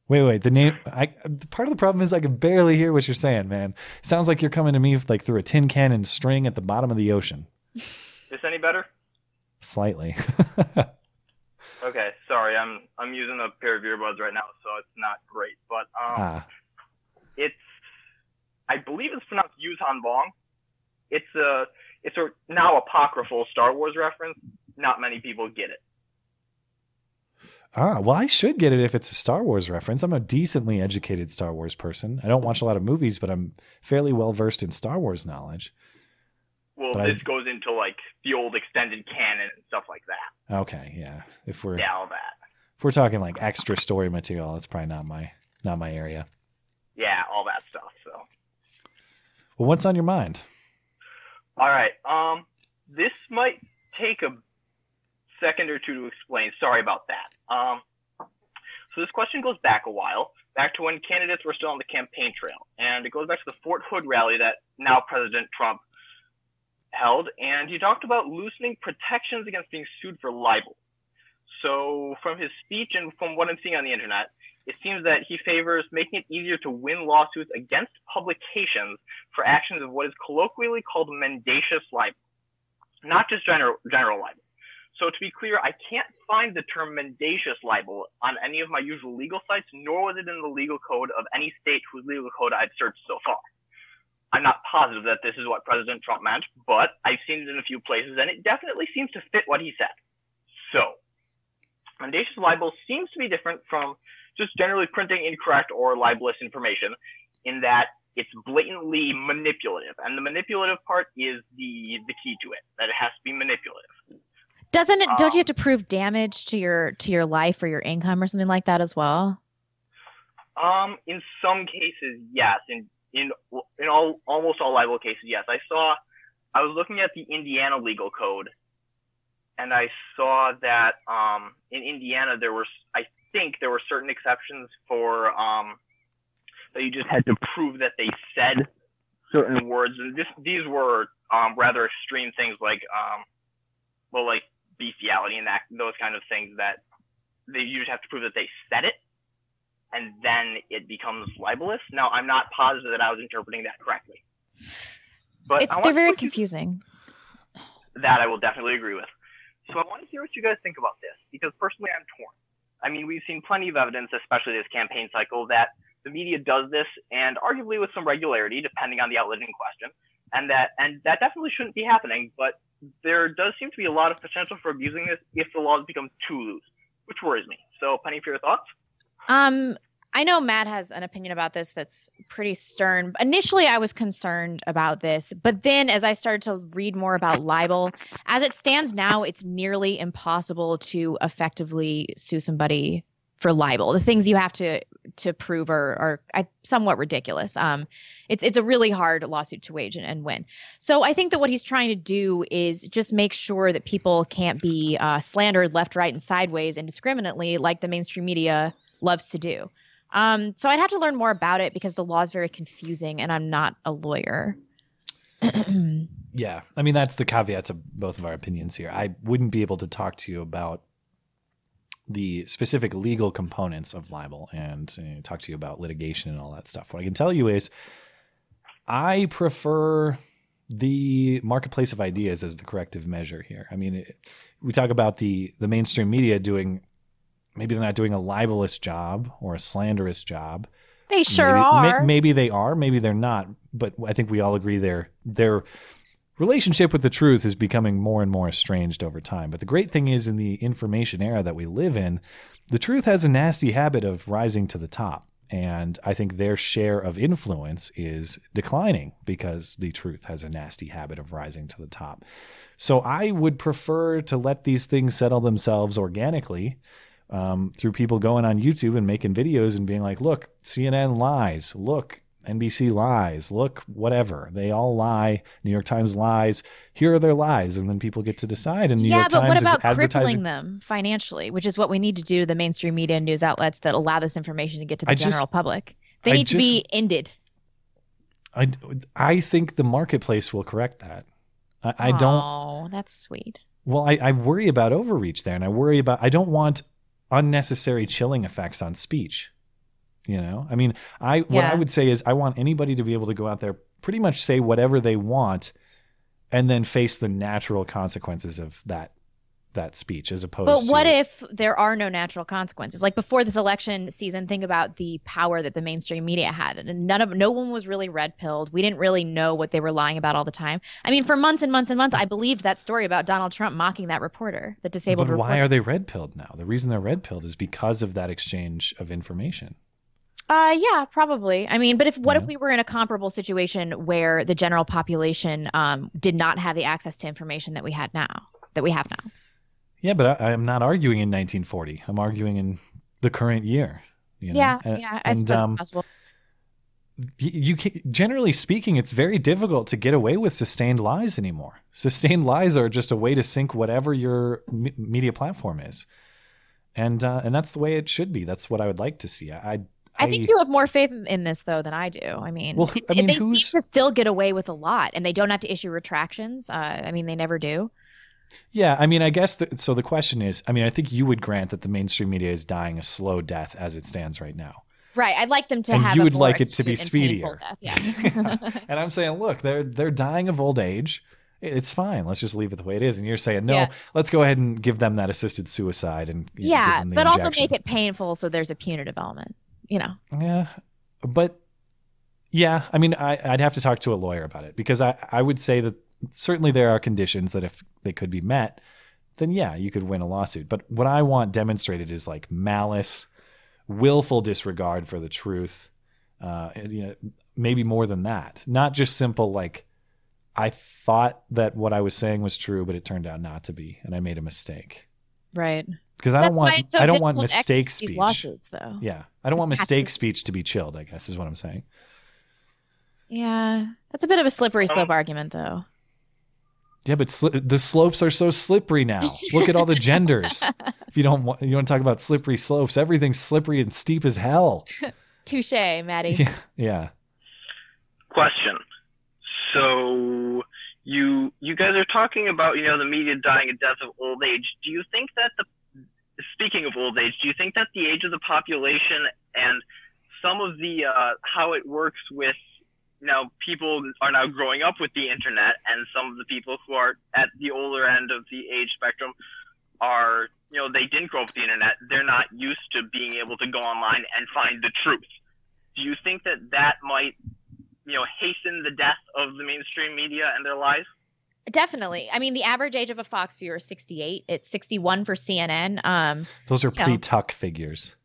C: Wait, wait. The name. I part of the problem is I can barely hear what you're saying, man. sounds like you're coming to me like through a tin can and string at the bottom of the ocean.
J: Is <laughs> this any better?
C: Slightly. <laughs>
J: Okay, sorry, I'm I'm using a pair of earbuds right now, so it's not great. But um,
C: ah,
J: it's I believe it's pronounced Yuzhan Vong. It's a it's a now apocryphal Star Wars reference. Not many people get it.
C: ah. Well, I should get it if it's a Star Wars reference. I'm a decently educated Star Wars person. I don't watch a lot of movies, but I'm fairly well versed in Star Wars knowledge.
J: Well,
C: But I-
J: this goes into like the old extended canon and stuff like that.
C: Okay, yeah. If we're
J: Yeah, all that.
C: if we're talking like extra story material, that's probably not my not my area.
J: Yeah, all that stuff. So,
C: Well, what's on your mind?
J: All right. Um, this might take a second or two to explain. Sorry about that. Um, so this question goes back a while, back to when candidates were still on the campaign trail, and it goes back to the Fort Hood rally that now President Trump held, and he talked about loosening protections against being sued for libel. So from his speech and from what I'm seeing on the internet, it seems that he favors making it easier to win lawsuits against publications for actions of what is colloquially called mendacious libel, not just general, general libel. So to be clear, I can't find the term mendacious libel on any of my usual legal sites, nor was it in the legal code of any state whose legal code I've searched so far. I'm not positive that this is what President Trump meant, but I've seen it in a few places, and it definitely seems to fit what he said. So, mendacious libel seems to be different from just generally printing incorrect or libelous information in that it's blatantly manipulative, and the manipulative part is the the key to it, that it has to be manipulative.
E: Doesn't it? Don't
J: Um,
E: you have to prove damage to your to your life or your income or something like that as well?
J: Um, in some cases, yes. In in in all almost all libel cases, yes. I saw. I was looking at the Indiana legal code, and I saw that um, in Indiana there were, I think, there were certain exceptions for um, that you just had to prove that they said certain words, and this these were um, rather extreme things like um, well, like bestiality and that those kind of things that they you just have to prove that they said it and then it becomes libelous. Now, I'm not positive that I was interpreting that correctly. But
E: It's they're very
J: put you-
E: confusing.
J: that I will definitely agree with. So I want to hear what you guys think about this because personally I'm torn. I mean, we've seen plenty of evidence, especially this campaign cycle, that the media does this and arguably with some regularity, depending on the outlet in question, and that and that definitely shouldn't be happening. But there does seem to be a lot of potential for abusing this if the laws become too loose, which worries me. So, Penny, for your thoughts?
E: Um, I know Matt has an opinion about this that's pretty stern. Initially, I was concerned about this, but then as I started to read more about libel, as it stands now, it's nearly impossible to effectively sue somebody for libel. The things you have to to prove are are somewhat ridiculous. Um, it's it's a really hard lawsuit to wage and, and win. So I think that what he's trying to do is just make sure that people can't be uh, slandered left, right, and sideways indiscriminately, like the mainstream media loves to do. Um, so I'd have to learn more about it because the law is very confusing, and I'm not a lawyer. <clears throat>
C: Yeah, I mean that's the caveat to both of our opinions here. I wouldn't be able to talk to you about the specific legal components of libel and uh, talk to you about litigation and all that stuff. What I can tell you is, I prefer the marketplace of ideas as the corrective measure here. I mean, it, we talk about the the mainstream media doing maybe they're not doing a libelous job or a slanderous job.
E: They sure
C: maybe, may-
E: are.
C: maybe they are, maybe they're not. But I think we all agree their their relationship with the truth is becoming more and more estranged over time. But the great thing is, in the information era that we live in, the truth has a nasty habit of rising to the top. And I think their share of influence is declining because the truth has a nasty habit of rising to the top. So I would prefer to let these things settle themselves organically um, through people going on YouTube and making videos and being like, look, CNN lies. Look, NBC lies. Look, whatever. They all lie. New York Times lies. Here are their lies. And then people get to decide. And New
E: yeah,
C: York
E: but
C: Times
E: what about
C: advertising.
E: crippling them financially, which is what we need to do to the mainstream media and news outlets that allow this information to get to the
C: I
E: general
C: just-
E: public? They need to be ended.
C: I, I think the marketplace will correct that. I, I don't.
E: Oh, that's sweet.
C: Well, I, I worry about overreach there, and I worry about. I don't want unnecessary chilling effects on speech. You know, I mean, I what I would say is I want anybody to be able to go out there, pretty much say whatever they want, and then face the natural consequences of that that speech, as opposed.
E: But what
C: to,
E: if there are no natural consequences? Like before this election season, think about the power that the mainstream media had, and none of no one was really red pilled. We didn't really know what they were lying about all the time. I mean, for months and months and months, I believed that story about Donald Trump mocking that reporter, the disabled
C: But
E: reporter.
C: why are they red pilled now? The reason they're red pilled is because of that exchange of information.
E: Uh, yeah, probably. I mean, but if what if we were in a comparable situation where the general population um, did not have the access to information that we had now, that we have now?
C: Yeah, but I, I'm not arguing in 1940. I'm arguing in the current year. You know?
E: Yeah,
C: And-
E: yeah, I
C: and,
E: suppose
C: um,
E: possible.
C: you can, generally speaking, it's very difficult to get away with sustained lies anymore. Sustained lies are just a way to sink whatever your me- media platform is, and uh, and that's the way it should be. That's what I would like to see. I, I,
E: I think you have more faith in this though than I do. I mean,
C: Well, I mean,
E: they
C: who's-
E: seem to still get away with a lot, and they don't have to issue retractions. Uh, I mean, they never do.
C: Yeah, I mean, I guess the, so. The question is, I mean, I think you would grant that the mainstream media is dying a slow death as it stands right now.
E: Right. I'd like them to
C: And
E: have.
C: you would like it to be
E: acute and painful
C: speedier.
E: death, <laughs> Yeah.
C: And I'm saying, look, they're they're dying of old age. It's fine. Let's just leave it the way it is. And you're saying, no,
E: Yeah.
C: let's go ahead and give them that assisted suicide and know,
E: yeah,
C: the
E: but also make it painful so there's a punitive element. You know.
C: Yeah, but yeah, I mean, I, I'd have to talk to a lawyer about it because I, I would say that certainly there are conditions that if they could be met, then yeah, you could win a lawsuit. But what I want demonstrated is like malice, willful disregard for the truth, uh, you know, maybe more than that. Not just simple like I thought that what I was saying was true, but it turned out not to be, and I made a mistake.
E: Right.
C: Because I
E: That's
C: don't want
E: so
C: I don't want mistake speech.
E: lawsuits, though.
C: Yeah, I don't want
E: Because to-
C: mistake speech to be chilled. I guess is what I'm saying.
E: Yeah, that's a bit of a slippery slope argument, though.
C: Yeah, but sli- the slopes are so slippery now. Look at all the genders. <laughs> if you don't want, you want to talk about slippery slopes, everything's slippery and steep as hell.
E: Touche, Maddie.
C: Yeah, yeah.
J: Question. So you you guys are talking about you know the media dying a death of old age. Do you think that the speaking of old age, do you think that the age of the population and some of the uh, how it works with now people are now growing up with the internet and some of the people who are at the older end of the age spectrum are you know they didn't grow up with the internet they're not used to being able to go online and find the truth do you think that that might you know hasten the death of the mainstream media and their lives
E: Definitely. I mean, the average age of a Fox viewer is 68. It's 61 for CNN. Um,
C: Those are
E: you know,
C: pre-Tuck figures.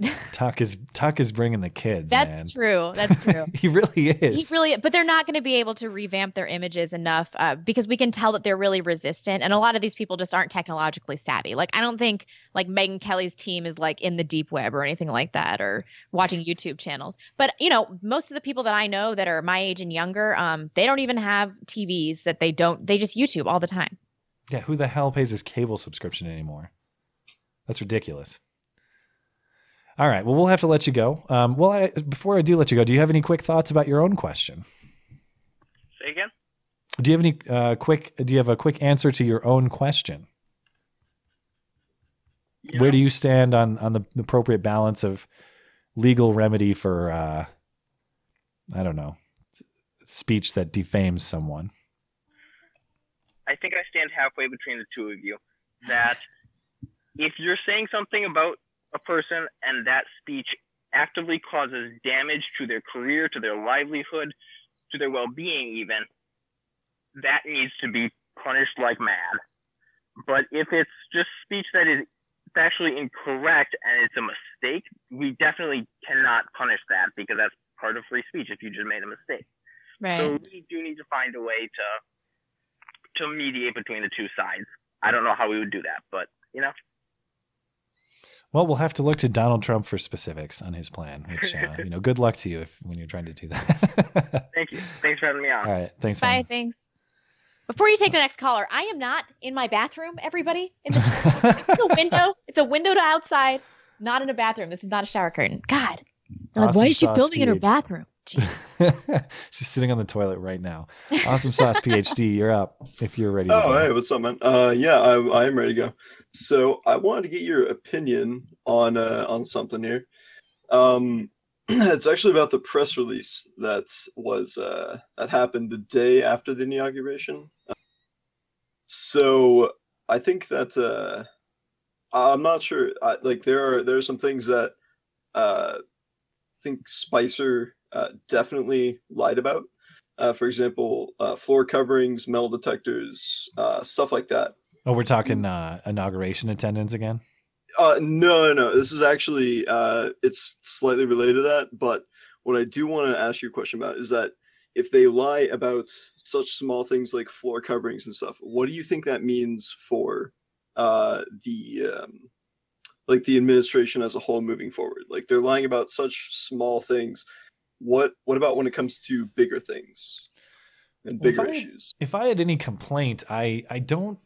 C: <laughs> Tuck is Tuck is bringing the kids.
E: That's
C: man.
E: true. That's <laughs> true.
C: he really is.
E: He really, but they're not going to be able to revamp their images enough uh, because we can tell that they're really resistant, and a lot of these people just aren't technologically savvy. Like, I don't think like Megyn Kelly's team is like in the deep web or anything like that, or watching <laughs> YouTube channels. But you know, most of the people that I know that are my age and younger, um, they don't even have TVs that they don't. They just YouTube all the time.
C: Yeah, who the hell pays his cable subscription anymore? That's ridiculous. All right, well, we'll have to let you go. Um, well, I, before I do let you go, do you have any quick thoughts about your own question?
J: say again
C: Do you have any uh, quick? Do you have a quick answer to your own question? Where do you stand on on the appropriate balance of legal remedy for uh, I don't know speech that defames someone?
J: I think I stand halfway between the two of you. That if you're saying something about a person and that speech actively causes damage to their career, to their livelihood, to their well being, even, that needs to be punished like mad. But if it's just speech that is factually incorrect and it's a mistake, we definitely cannot punish that because that's part of free speech if you just made a mistake.
E: Right.
J: So we do need to find a way to to mediate between the two sides. I don't know how we would do that, but you know,
C: Well, we'll have to look to Donald Trump for specifics on his plan. Which uh, <laughs> you know, good luck to you if when you're trying to do that. <laughs>
J: thank you. Thanks for having me on.
C: All right, thanks.
E: Bye.
C: man.
E: Thanks. Before you take the next caller, I am not in my bathroom. Everybody, in the <laughs> it's a window. It's a window to outside, not in a bathroom. This is not a shower curtain. God, They're like, why is she
C: sauce,
E: filming in her bathroom? <laughs>
C: She's sitting on the toilet right now. Awesome sauce, PhD. You're up if you're ready. to
K: Oh, hey, what's up, man? Uh, yeah, I, I am ready to go. So I wanted to get your opinion on uh, on something here. Um, <clears throat> it's actually about the press release that was uh, that happened the day after the inauguration. So I think that uh, I'm not sure. I, like there are there are some things that uh, I think Spicer uh, definitely lied about. Uh, for example, uh, floor coverings, metal detectors, uh, stuff like that.
C: Oh, we're talking uh, inauguration attendance again.
K: Uh, no, no, no. This is actually uh, it's slightly related to that. But what I do want to ask you a question about is that if they lie about such small things like floor coverings and stuff, what do you think that means for uh, the um, like the administration as a whole moving forward? Like they're lying about such small things. What what about when it comes to bigger things and
C: Well, if
K: bigger
C: I
K: issues?
C: If I had any complaint, I I don't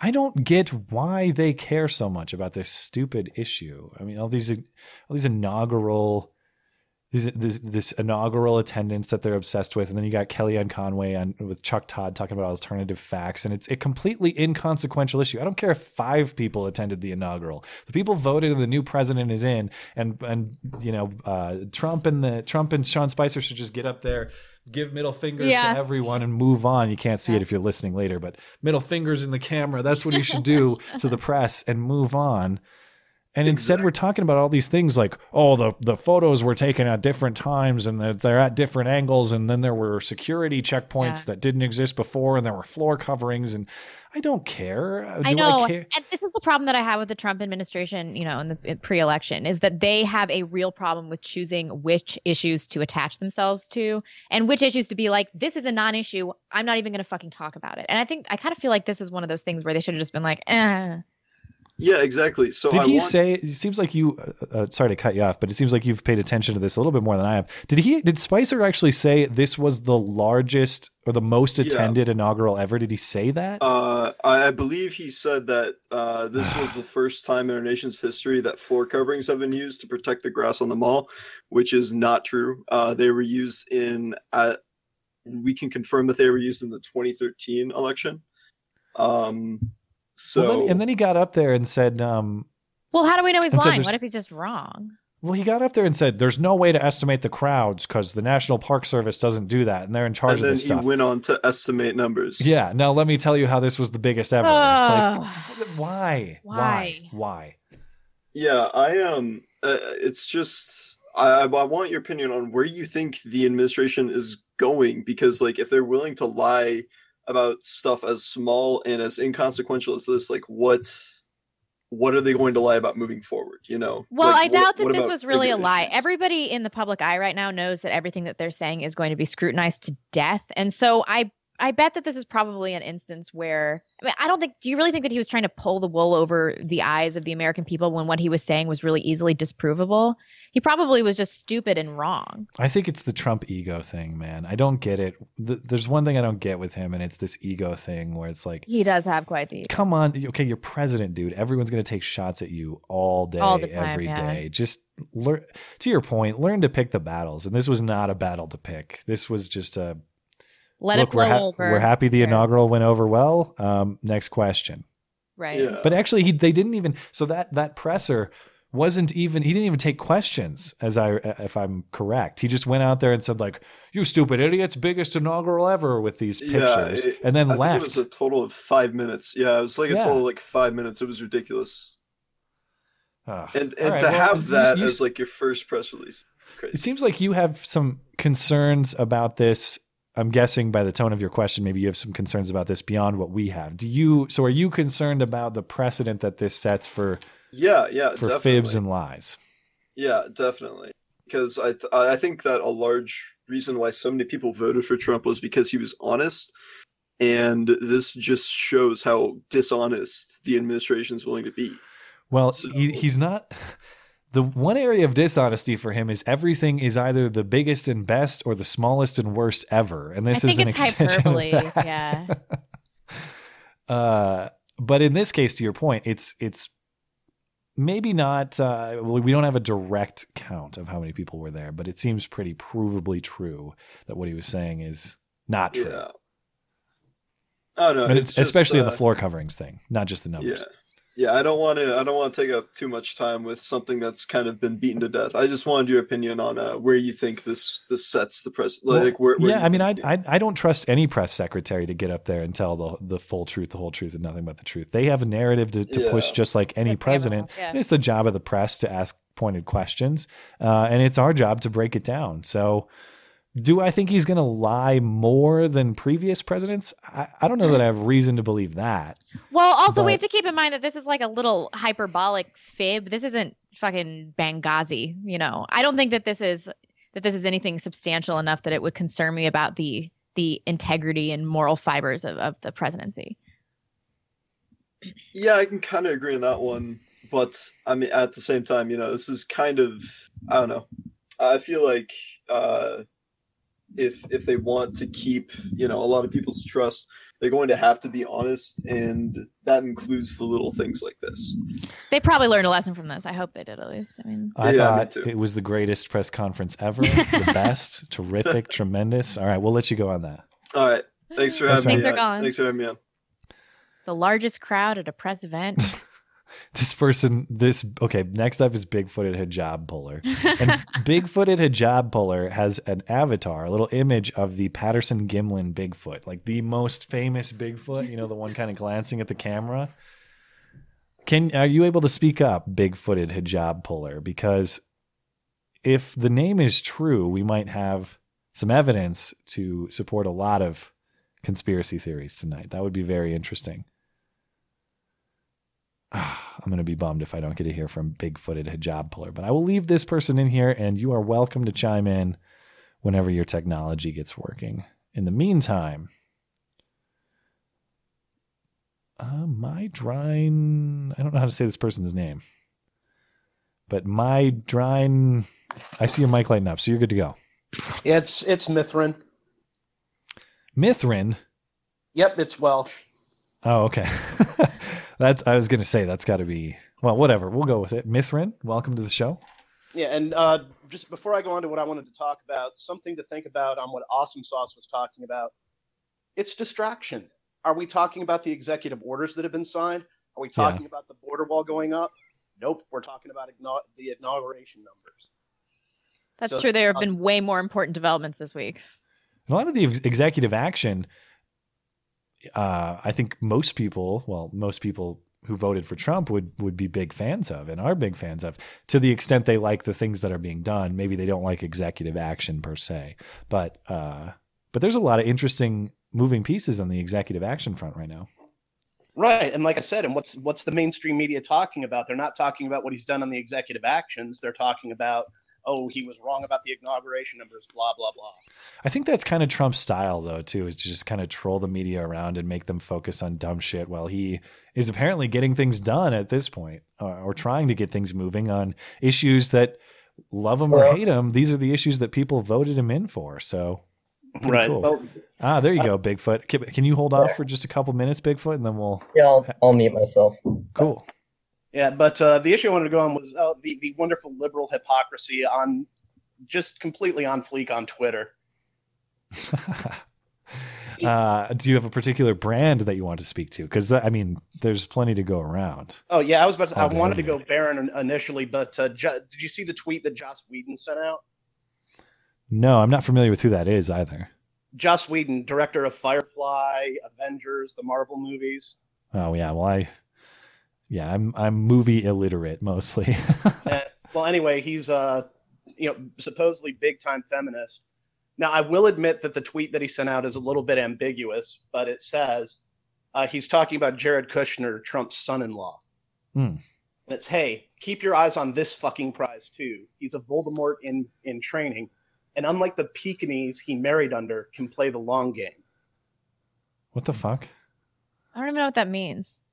C: I don't get why they care so much about this stupid issue. I mean, all these all these inaugural these, this, this inaugural attendance that they're obsessed with, and then you got Kellyanne Conway on with Chuck Todd talking about alternative facts, and it's a completely inconsequential issue. I don't care if five people attended the inaugural. The people voted, and the new president is in, and and you know uh, Trump and the Trump and Sean Spicer should just get up there, give middle fingers
E: Yeah.
C: to everyone, and move on. You can't see it if you're listening later, but middle fingers in the camera. That's what you should do <laughs> to the press and move on. And instead, we're talking about all these things like, oh, the, the photos were taken at different times and that they're at different angles. And then there were security checkpoints
E: Yeah.
C: that didn't exist before and there were floor coverings. And I don't care. Uh,
E: I
C: Do
E: know,
C: care?
E: and this is the problem that I have with the Trump administration. You know, in the pre-election, is that they have a real problem with choosing which issues to attach themselves to, and which issues to be like, this is a non-issue. I'm not even going to fucking talk about it. And I think I kind of feel like this is one of those things where they should have just been like, eh.
K: Yeah, exactly. So
C: Did
K: I
C: he
K: want,
C: say? It seems like you. Uh, uh, sorry to cut you off, but it seems like you've paid attention to this a little bit more than I have. Did he? Did Spicer actually say this was the largest or the most
K: Yeah.
C: attended inaugural ever? Did he say that?
K: Uh, I I believe he said that uh, this was the <sighs> first time in our nation's history that floor coverings have been used to protect the grass on the mall, which is not true. Uh, they were used in. Uh, we can confirm that they were used in the 2013 election. Um, so
C: Well, then- and then he got up there and said, um,
E: Well, how do we know he's lying? What if he's just wrong?
C: Well, he got up there and said, "There's no way to estimate the crowds because the National Park Service doesn't do that, and they're in charge
K: and
C: of this stuff."
K: And then he went on to estimate numbers.
C: Yeah. Now let me tell you how this was the biggest ever.
E: Ugh.
C: it's like, why?
E: Why?
C: Why? Why?
K: Yeah, I um, uh, it's just I I I want your opinion on where you think the administration is going because like if they're willing to lie about stuff as small and as inconsequential as this, like what what are they going to lie about moving forward? You know?
E: Well,
K: Like,
E: I
K: what-
E: doubt that
K: what
E: this was really a lie. Everybody in the public eye right now knows that everything that they're saying is going to be scrutinized to death. And so I I bet that this is probably an instance where I mean I don't think do you really think that he was trying to pull the wool over the eyes of the American people when what he was saying was really easily disprovable? He probably was just stupid and wrong.
C: I think it's the Trump ego thing, man. I don't get it. Th- There's one thing I don't get with him, and it's this ego thing where it's like,
E: He does have quite the
C: come on, okay, you're president, dude. Everyone's gonna take shots at you all day,
E: All the time,
C: every
E: yeah.
C: day. Just learn. To your point, learn to pick the battles. And this was not a battle to pick. This was just a
E: let
C: look.
E: it blow
C: we're, ha-
E: over.
C: we're happy the inaugural went over well. Um, next question.
E: Right.
K: Yeah.
C: But actually, he they didn't even. So that that presser wasn't even. He didn't even take questions. As I, if I'm correct, he just went out there and said like, "You stupid idiots, biggest inaugural ever" with these
K: Yeah,
C: pictures,
K: it-
C: and then
K: I think
C: left.
K: it was a total of five minutes. Yeah, it was like a
C: Yeah.
K: total of like five minutes. It was ridiculous.
C: Ugh.
K: And and
C: right,
K: to
C: well,
K: have
C: you-
K: that
C: you-
K: as like your first press release,
C: It seems like you have some concerns about this. I'm guessing by the tone of your question, maybe you have some concerns about this beyond what we have. Do you? So, are you concerned about the precedent that this sets for
K: Yeah, yeah,
C: for
K: definitely.
C: fibs and lies?
K: Yeah, definitely. Because I th- I think that a large reason why so many people voted for Trump was because he was honest, and this just shows how dishonest the administration is willing to be.
C: Well,
K: So-
C: he, he's not. The one area of dishonesty for him is everything is either the biggest and best or the smallest and worst ever, and this
E: I
C: is
E: think
C: an
E: it's
C: extension
E: hyperbole.
C: of that.
E: Yeah. <laughs>
C: uh, but in this case, to your point, it's it's maybe not. Uh, we don't have a direct count of how many people were there, but it seems pretty provably true that what he was saying is not true.
K: Yeah. Oh no,
C: And
K: it's just,
C: especially in
K: uh,
C: the floor coverings thing, not just the numbers.
K: Yeah. Yeah, I don't want to. I don't want to take up too much time with something that's kind of been beaten to death. I just wanted your opinion on uh, where you think this this sets the press.
C: Well,
K: Like, where, where
C: yeah, I mean, I, I I don't trust any press secretary to get up there and tell the the full truth, the whole truth, and nothing but the truth. They have a narrative to, to push, just like any
E: Yes, they have a
C: president.
E: lot, yeah.
C: And It's the job of the press to ask pointed questions, uh, and it's our job to break it down. So, do I think he's going to lie more than previous presidents? I, I don't know that I have reason to believe that.
E: Well, also we have to keep in mind that this is like a little hyperbolic fib. This isn't fucking Benghazi, you know. I don't think that this is that this is anything substantial enough that it would concern me about the the integrity and moral fibers of, of the presidency.
K: Yeah, I can kind of agree on that one, but I mean, at the same time, you know, this is kind of I don't know. I feel like uh, if if they want to keep you know a lot of people's trust, they're going to have to be honest, and that includes the little things like this.
E: They probably learned a lesson from this. I hope they did at least. I mean,
C: I
K: Yeah,
C: thought
K: too.
C: it was the greatest press conference ever, <laughs> the best, terrific, tremendous. All right, we'll let you go on that.
K: All right, thanks for having
E: Thanks
K: me.
E: for
K: on. Thanks for having me on.
E: the largest crowd at a press event. <laughs> <laughs>
C: This person, this okay. Next up is Bigfooted Hijab Puller, and <laughs> Bigfooted Hijab Puller has an avatar, a little image of the Patterson Gimlin Bigfoot, like the most famous Bigfoot. You know, the one kind of glancing at the camera. Can are you able to speak up, Bigfooted Hijab Puller? Because if the name is true, we might have some evidence to support a lot of conspiracy theories tonight. That would be very interesting. <sighs> I'm going to be bummed if I don't get to hear from Big-footed hijab puller, but I will leave this person in here and you are welcome to chime in whenever your technology gets working. In the meantime, uh, my drine, I don't know how to say this person's name, but my drine, I see your mic lighting up, so you're good to go.
L: Yeah, it's it's Mithrin.
C: Mithrin.
L: Yep, it's Welsh.
C: Oh, okay. <laughs> that's, I was going to say that's got to be, well, whatever. We'll go with it. Mithrin, welcome to the show.
L: Yeah, and uh, just before I go on to what I wanted to talk about, something to think about on what Awesome Sauce was talking about. It's distraction. Are we talking about the executive orders that have been signed? Are we
C: Yeah.
L: talking about the border wall going up? Nope, we're talking about igno- the inauguration numbers.
E: That's
L: So-
E: true. There have been way more important developments this week.
C: a lot of the ex- executive action uh, i think most people well most people who voted for trump would would be big fans of and are big fans of to the extent they like the things that are being done maybe they don't like executive action per se but uh, but there's a lot of interesting moving pieces on the executive action front right now
L: Right, and like I said, and what's what's the mainstream media talking about? They're not talking about what he's done on the executive actions. They're talking about, oh, he was wrong about the inauguration numbers, blah blah blah.
C: I think that's kind of Trump's style, though, too, is to just kind of troll the media around and make them focus on dumb shit while he is apparently getting things done at this point or, or trying to get things moving on issues that love him or hate him. These are the issues that people voted him in for. So,
L: Right.
C: cool.
L: Well,
C: ah, there you go, Bigfoot. Can, can you hold off for just a couple minutes, Bigfoot, and then we'll.
M: Yeah, I'll, I'll mute myself.
C: Cool.
L: Yeah, but uh, the issue I wanted to go on was uh, the the wonderful liberal hypocrisy on just completely on fleek on Twitter. <laughs>
C: uh, do you have a particular brand that you want to speak to? Because, I mean, there's plenty to go around.
L: Oh yeah, I was about to. I wanted to go Barron initially, but uh, jo- did you see the tweet that Joss Whedon sent out?
C: No, I'm not familiar with who that is either.
L: Joss Whedon, director of Firefly, Avengers, the Marvel movies.
C: Oh yeah, well I yeah, I'm I'm movie illiterate mostly. <laughs>
L: Uh, well, anyway, he's uh, you know, supposedly big time feminist. Now, I will admit that the tweet that he sent out is a little bit ambiguous, but it says uh, he's talking about Jared Kushner, Trump's son-in-law.
C: Hmm.
L: And it's, hey, keep your eyes on this fucking prize too. He's a Voldemort in in training, and unlike the Pekingese he married under, can play the long game.
C: what the fuck?
E: I don't even know what that means.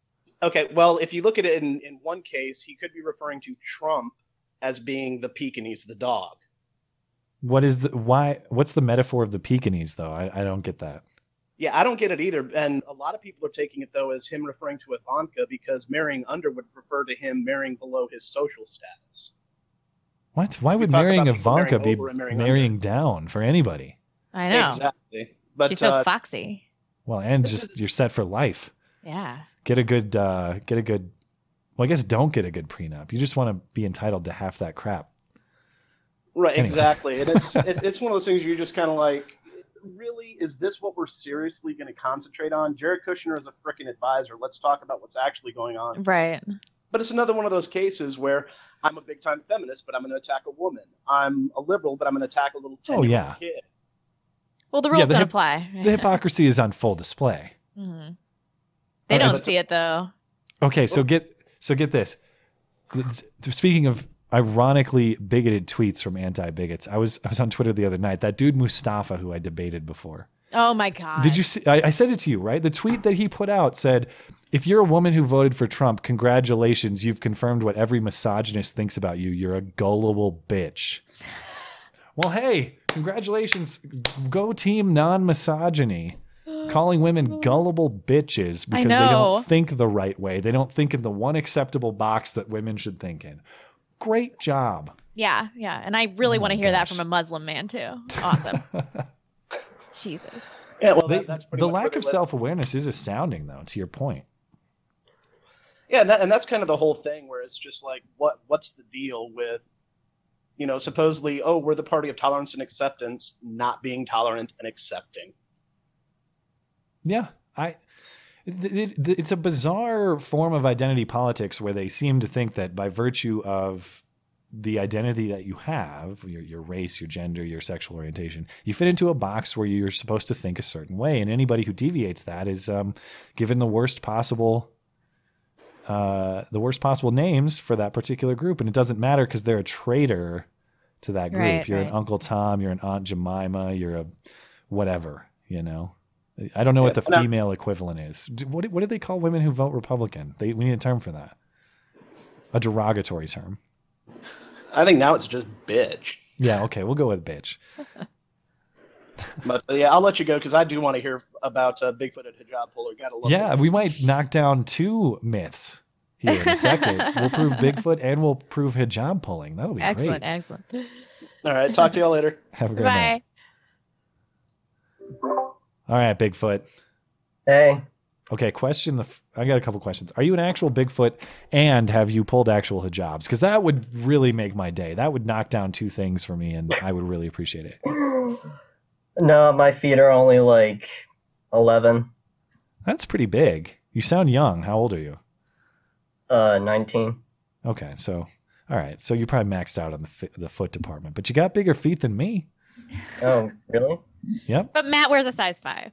L: Okay, well, if you look at it in, in one case, he could be referring to Trump as being the Pekingese, the dog.
C: What is the why what's the metaphor of the Pekingese though? I, I don't get that.
L: Yeah, I don't get it either. And a lot of people are taking it, though, as him referring to Ivanka because marrying under would refer to him marrying below his social status.
C: What? Why would marrying Ivanka
L: marrying
C: be
L: marrying
C: marrying down for anybody?
E: I know.
L: Exactly. But
E: She's so
L: uh,
E: foxy.
C: Well, and just you're set for life.
E: Yeah.
C: Get a good uh get a good well, I guess don't get a good prenup. You just want to be entitled to half that crap.
L: Right,
C: Anyway.
L: exactly. And it's <laughs> it, it's one of those things you're just kind of like, really, is this what we're seriously going to concentrate on? Jared Kushner is a freaking advisor. Let's talk about what's actually going on.
E: Right.
L: But it's another one of those cases where I'm a big time feminist, but I'm going to attack a woman. I'm a liberal, but I'm going to attack a little 10
C: Oh,
L: year
C: yeah.
L: old kid.
E: Well, the
C: Yeah,
E: rules
C: the
E: don't
C: hip-
E: apply.
C: The hypocrisy is on full display.
E: Mhm. They don't
C: but-
E: see it though.
C: Okay, so get so get this. Speaking of ironically bigoted tweets from anti-bigots, I was I was on Twitter the other night. That dude Mustafa, who I debated before.
E: Oh my god.
C: Did you see? I, I said it to you, right? The tweet that he put out said, "If you're a woman who voted for Trump, congratulations, you've confirmed what every misogynist thinks about you. You're a gullible bitch." Well, hey, congratulations, go team non-misogyny. Calling women gullible bitches because they don't think the right way. They don't think in the one acceptable box that women should think in. Great job.
E: Yeah, yeah. And I really
C: Oh
E: want to
C: my
E: hear that from a Muslim man too. Awesome. <laughs> Jesus.
L: Yeah, well,
C: They-
L: that, that's pretty
C: the lack of self-awareness is astounding, though. To your point.
L: Yeah, and, that, and that's kind of the whole thing where it's just like, what what's the deal with, you know, supposedly, oh, we're the party of tolerance and acceptance, not being tolerant and accepting.
C: Yeah, I. It, it- it's a bizarre form of identity politics where they seem to think that by virtue of the identity that you have, your your race, your gender, your sexual orientation, you fit into a box where you're supposed to think a certain way, and anybody who deviates that is um, given the worst possible. Uh, the worst possible names for that particular group, and it doesn't matter because they're a traitor to that group.
E: Right,
C: you're an. Uncle Tom, you're an Aunt Jemima, you're a whatever, you know. I don't know what
L: Yeah,
C: the
L: no.
C: female equivalent is. Do- What, what do they call women who vote Republican? They, we need a term for that. A derogatory term.
L: I think now it's just bitch.
C: Yeah, okay, we'll go with bitch.
L: But yeah, I'll let you go because I do want to hear about uh, Bigfoot and hijab puller. Gotta love
C: Yeah,
L: it.
C: we might knock down two myths here in a second. <laughs> we'll prove Bigfoot and we'll prove hijab pulling. That'll be
E: Excellent,
C: great.
E: excellent.
L: All right, talk to y'all later.
C: Have a great night. All right, Bigfoot.
M: Hey,
C: Okay, question the. f- I got a couple questions. Are you an actual Bigfoot, and have you pulled actual hijabs? Because that would really make my day. That would knock down two things for me, and I would really appreciate it. <sighs>
M: no, my feet are only like 11,
C: That's pretty big. You sound young. How old are you?
M: uh, 19.
C: Okay, so all right, so you probably maxed out on the fi- the foot department, but you got bigger feet than me. <laughs>
M: Oh, really?
C: Yep.
E: But Matt wears a size five.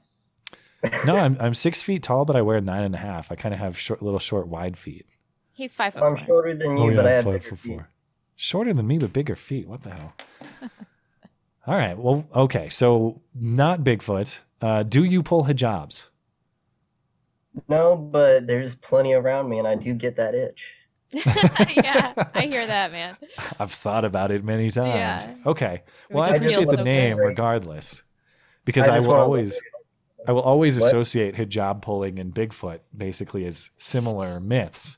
C: No, I'm I'm six feet tall, but I wear nine and a half. I kind of have short, little short, wide feet.
E: He's five foot
M: I'm
E: four.
M: shorter than you, but I have
C: five
M: bigger feet.
C: four. Shorter than me, but bigger feet. What the hell? All right. Well, okay. So not Bigfoot. Uh, do you pull hijabs?
M: No, but there's plenty around me, and I do get that itch. <laughs>
E: yeah, I hear that, <laughs> man.
C: I've thought about it many times.
E: Yeah.
C: Okay. Well, I appreciate the name
E: good.
C: regardless, because
M: I
C: I, will always, I will always
M: What?
C: associate hijab pulling and Bigfoot basically as similar myths.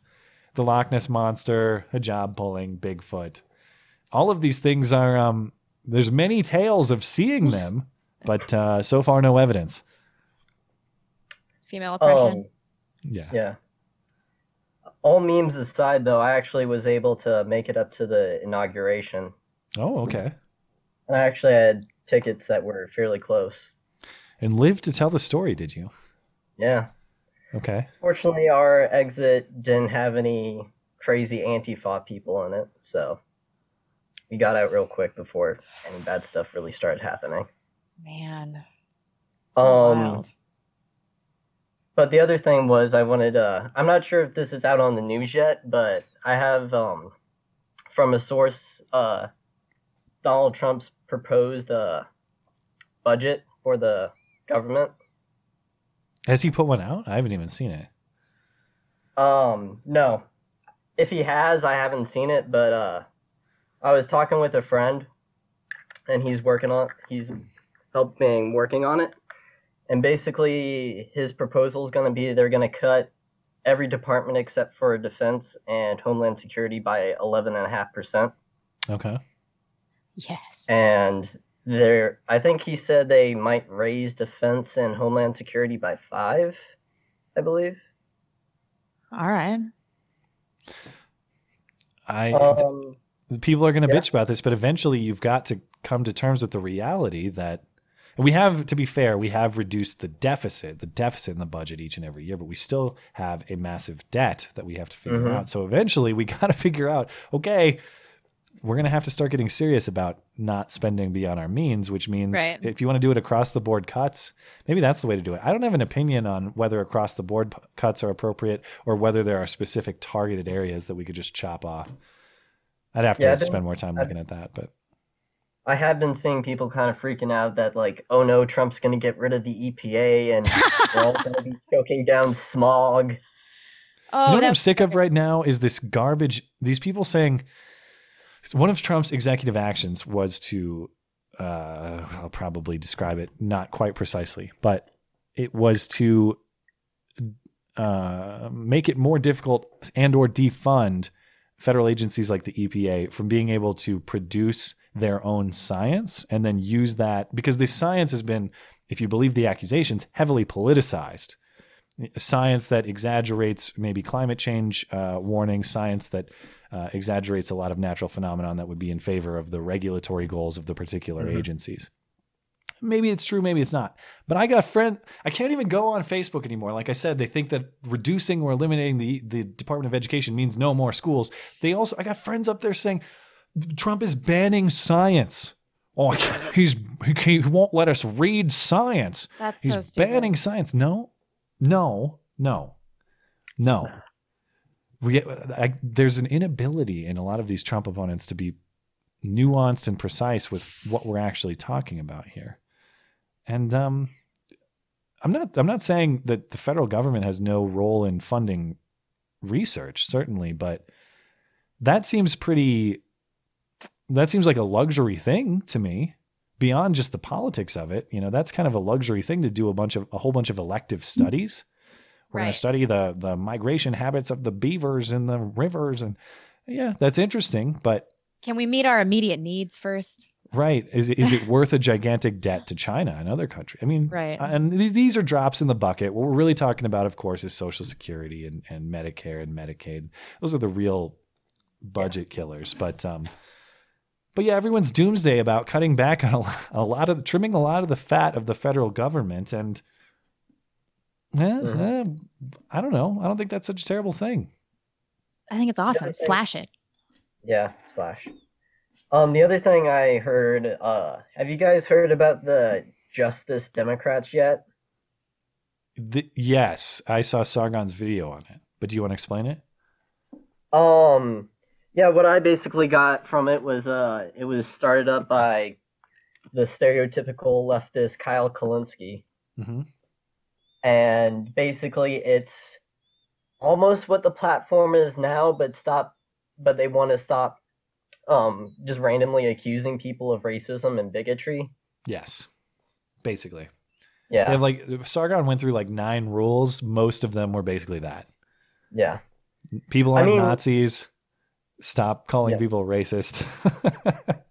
C: The Loch Ness monster, hijab pulling, Bigfoot. All of these things are. Um, there's many tales of seeing <laughs> them, but uh, so far no evidence.
E: Female oppression.
M: Oh,
C: Yeah.
M: yeah. All memes aside, though, I actually was able to make it up to the inauguration.
C: Oh, okay.
M: And I actually had tickets that were fairly close.
C: And lived to tell the story, did you?
M: Yeah.
C: Okay.
M: Fortunately, our exit didn't have any crazy Antifa people in it, so we got out real quick before any bad stuff really started happening.
E: Man.
M: Um,
E: wild.
M: But the other thing was I wanted uh I'm not sure if this is out on the news yet, but I have um from a source uh Donald Trump's proposed uh budget for the government.
C: Has he put one out? I haven't even seen it.
M: Um no. If he has, I haven't seen it, but uh I was talking with a friend and he's working on he's helping working on it. And basically his proposal is going to be they're going to cut every department except for defense and homeland security by 11.5%.
C: Okay.
E: Yes.
M: And they're I think he said they might raise defense and homeland security by 5, I believe.
E: All right.
C: I
M: Um,
C: people are going to
M: yeah.
C: bitch about this, but eventually you've got to come to terms with the reality that and we have to be fair, we have reduced the deficit, the deficit in the budget each and every year, but we still have a massive debt that we have to figure
M: Mhm.
C: out. So eventually we <laughs> got to figure out, okay, we're going to have to start getting serious about not spending beyond our means, which means
E: Right.
C: if you want to do it across the board cuts, maybe that's the way to do it. I don't have an opinion on whether across the board p- cuts are appropriate or whether there are specific targeted areas that we could just chop off. I'd have to
M: Yeah, I think-
C: spend more time
M: I-
C: looking at that, but
M: I have been seeing people kind of freaking out that like, oh no, Trump's going to get rid of the EPA and <laughs> we're all going to be choking down smog.
E: Oh,
C: you know what I'm sick of right now is this garbage. These people saying one of Trump's executive actions was to, uh, I'll probably describe it not quite precisely, but it was to uh, make it more difficult and or defund federal agencies like the EPA from being able to produce their own science and then use that because the science has been, if you believe the accusations, heavily politicized science that exaggerates maybe climate change uh, warning, science that uh, exaggerates a lot of natural phenomenon that would be in favor of the regulatory goals of the particular
M: Mhm.
C: agencies. Maybe it's true, maybe it's not. But I got friend. I can't even go on Facebook anymore. Like I said, they think that reducing or eliminating the the Department of Education means no more schools. They also, I got friends up there saying Trump is banning science. Oh, he's he, won't let us read science.
E: That's
C: he's
E: so stupid.
C: banning science. No, no, no, no. We get, I, there's an inability in a lot of these Trump opponents to be nuanced and precise with what we're actually talking about here. And um, I'm not I'm not saying that the federal government has no role in funding research, certainly, but that seems pretty that seems like a luxury thing to me. Beyond just the politics of it you know that's kind of a luxury thing to do a bunch of a whole bunch of elective studies. We're going to study the the migration habits of the beavers in the rivers and yeah that's interesting but
E: Can we meet our immediate needs first?
C: right. Is, it- is it worth a gigantic debt to china and other countries i mean
E: Right.
C: and th- these are drops in the bucket. What we're really talking about of course is social security and, and medicare and medicaid. Those are the real budget killers but um but yeah everyone's doomsday about cutting back on <laughs> a, a lot of trimming a lot of the fat of the federal government and eh, eh, i don't know i don't think that's such a terrible thing
E: I think it's awesome. Slash it.
M: Yeah, slash. Um, the other thing I heard, uh, have you guys heard about the Justice Democrats yet?
C: Th- yes i saw sargon's video on it but do you want to explain it
M: Um, yeah, what I basically got from it was, uh, it was started up by the stereotypical leftist Kyle Kulinski,
C: mm-hmm.
M: and basically it's almost what the platform is now, but stop, but they want to stop, um, just randomly accusing people of racism and bigotry.
C: yes basically
M: Yeah.
C: They have like Sargon went through like nine rules. Most of them were basically that.
M: Yeah.
C: People aren't
M: mean-
C: Nazis. Stop calling
M: Yeah.
C: people racist. <laughs>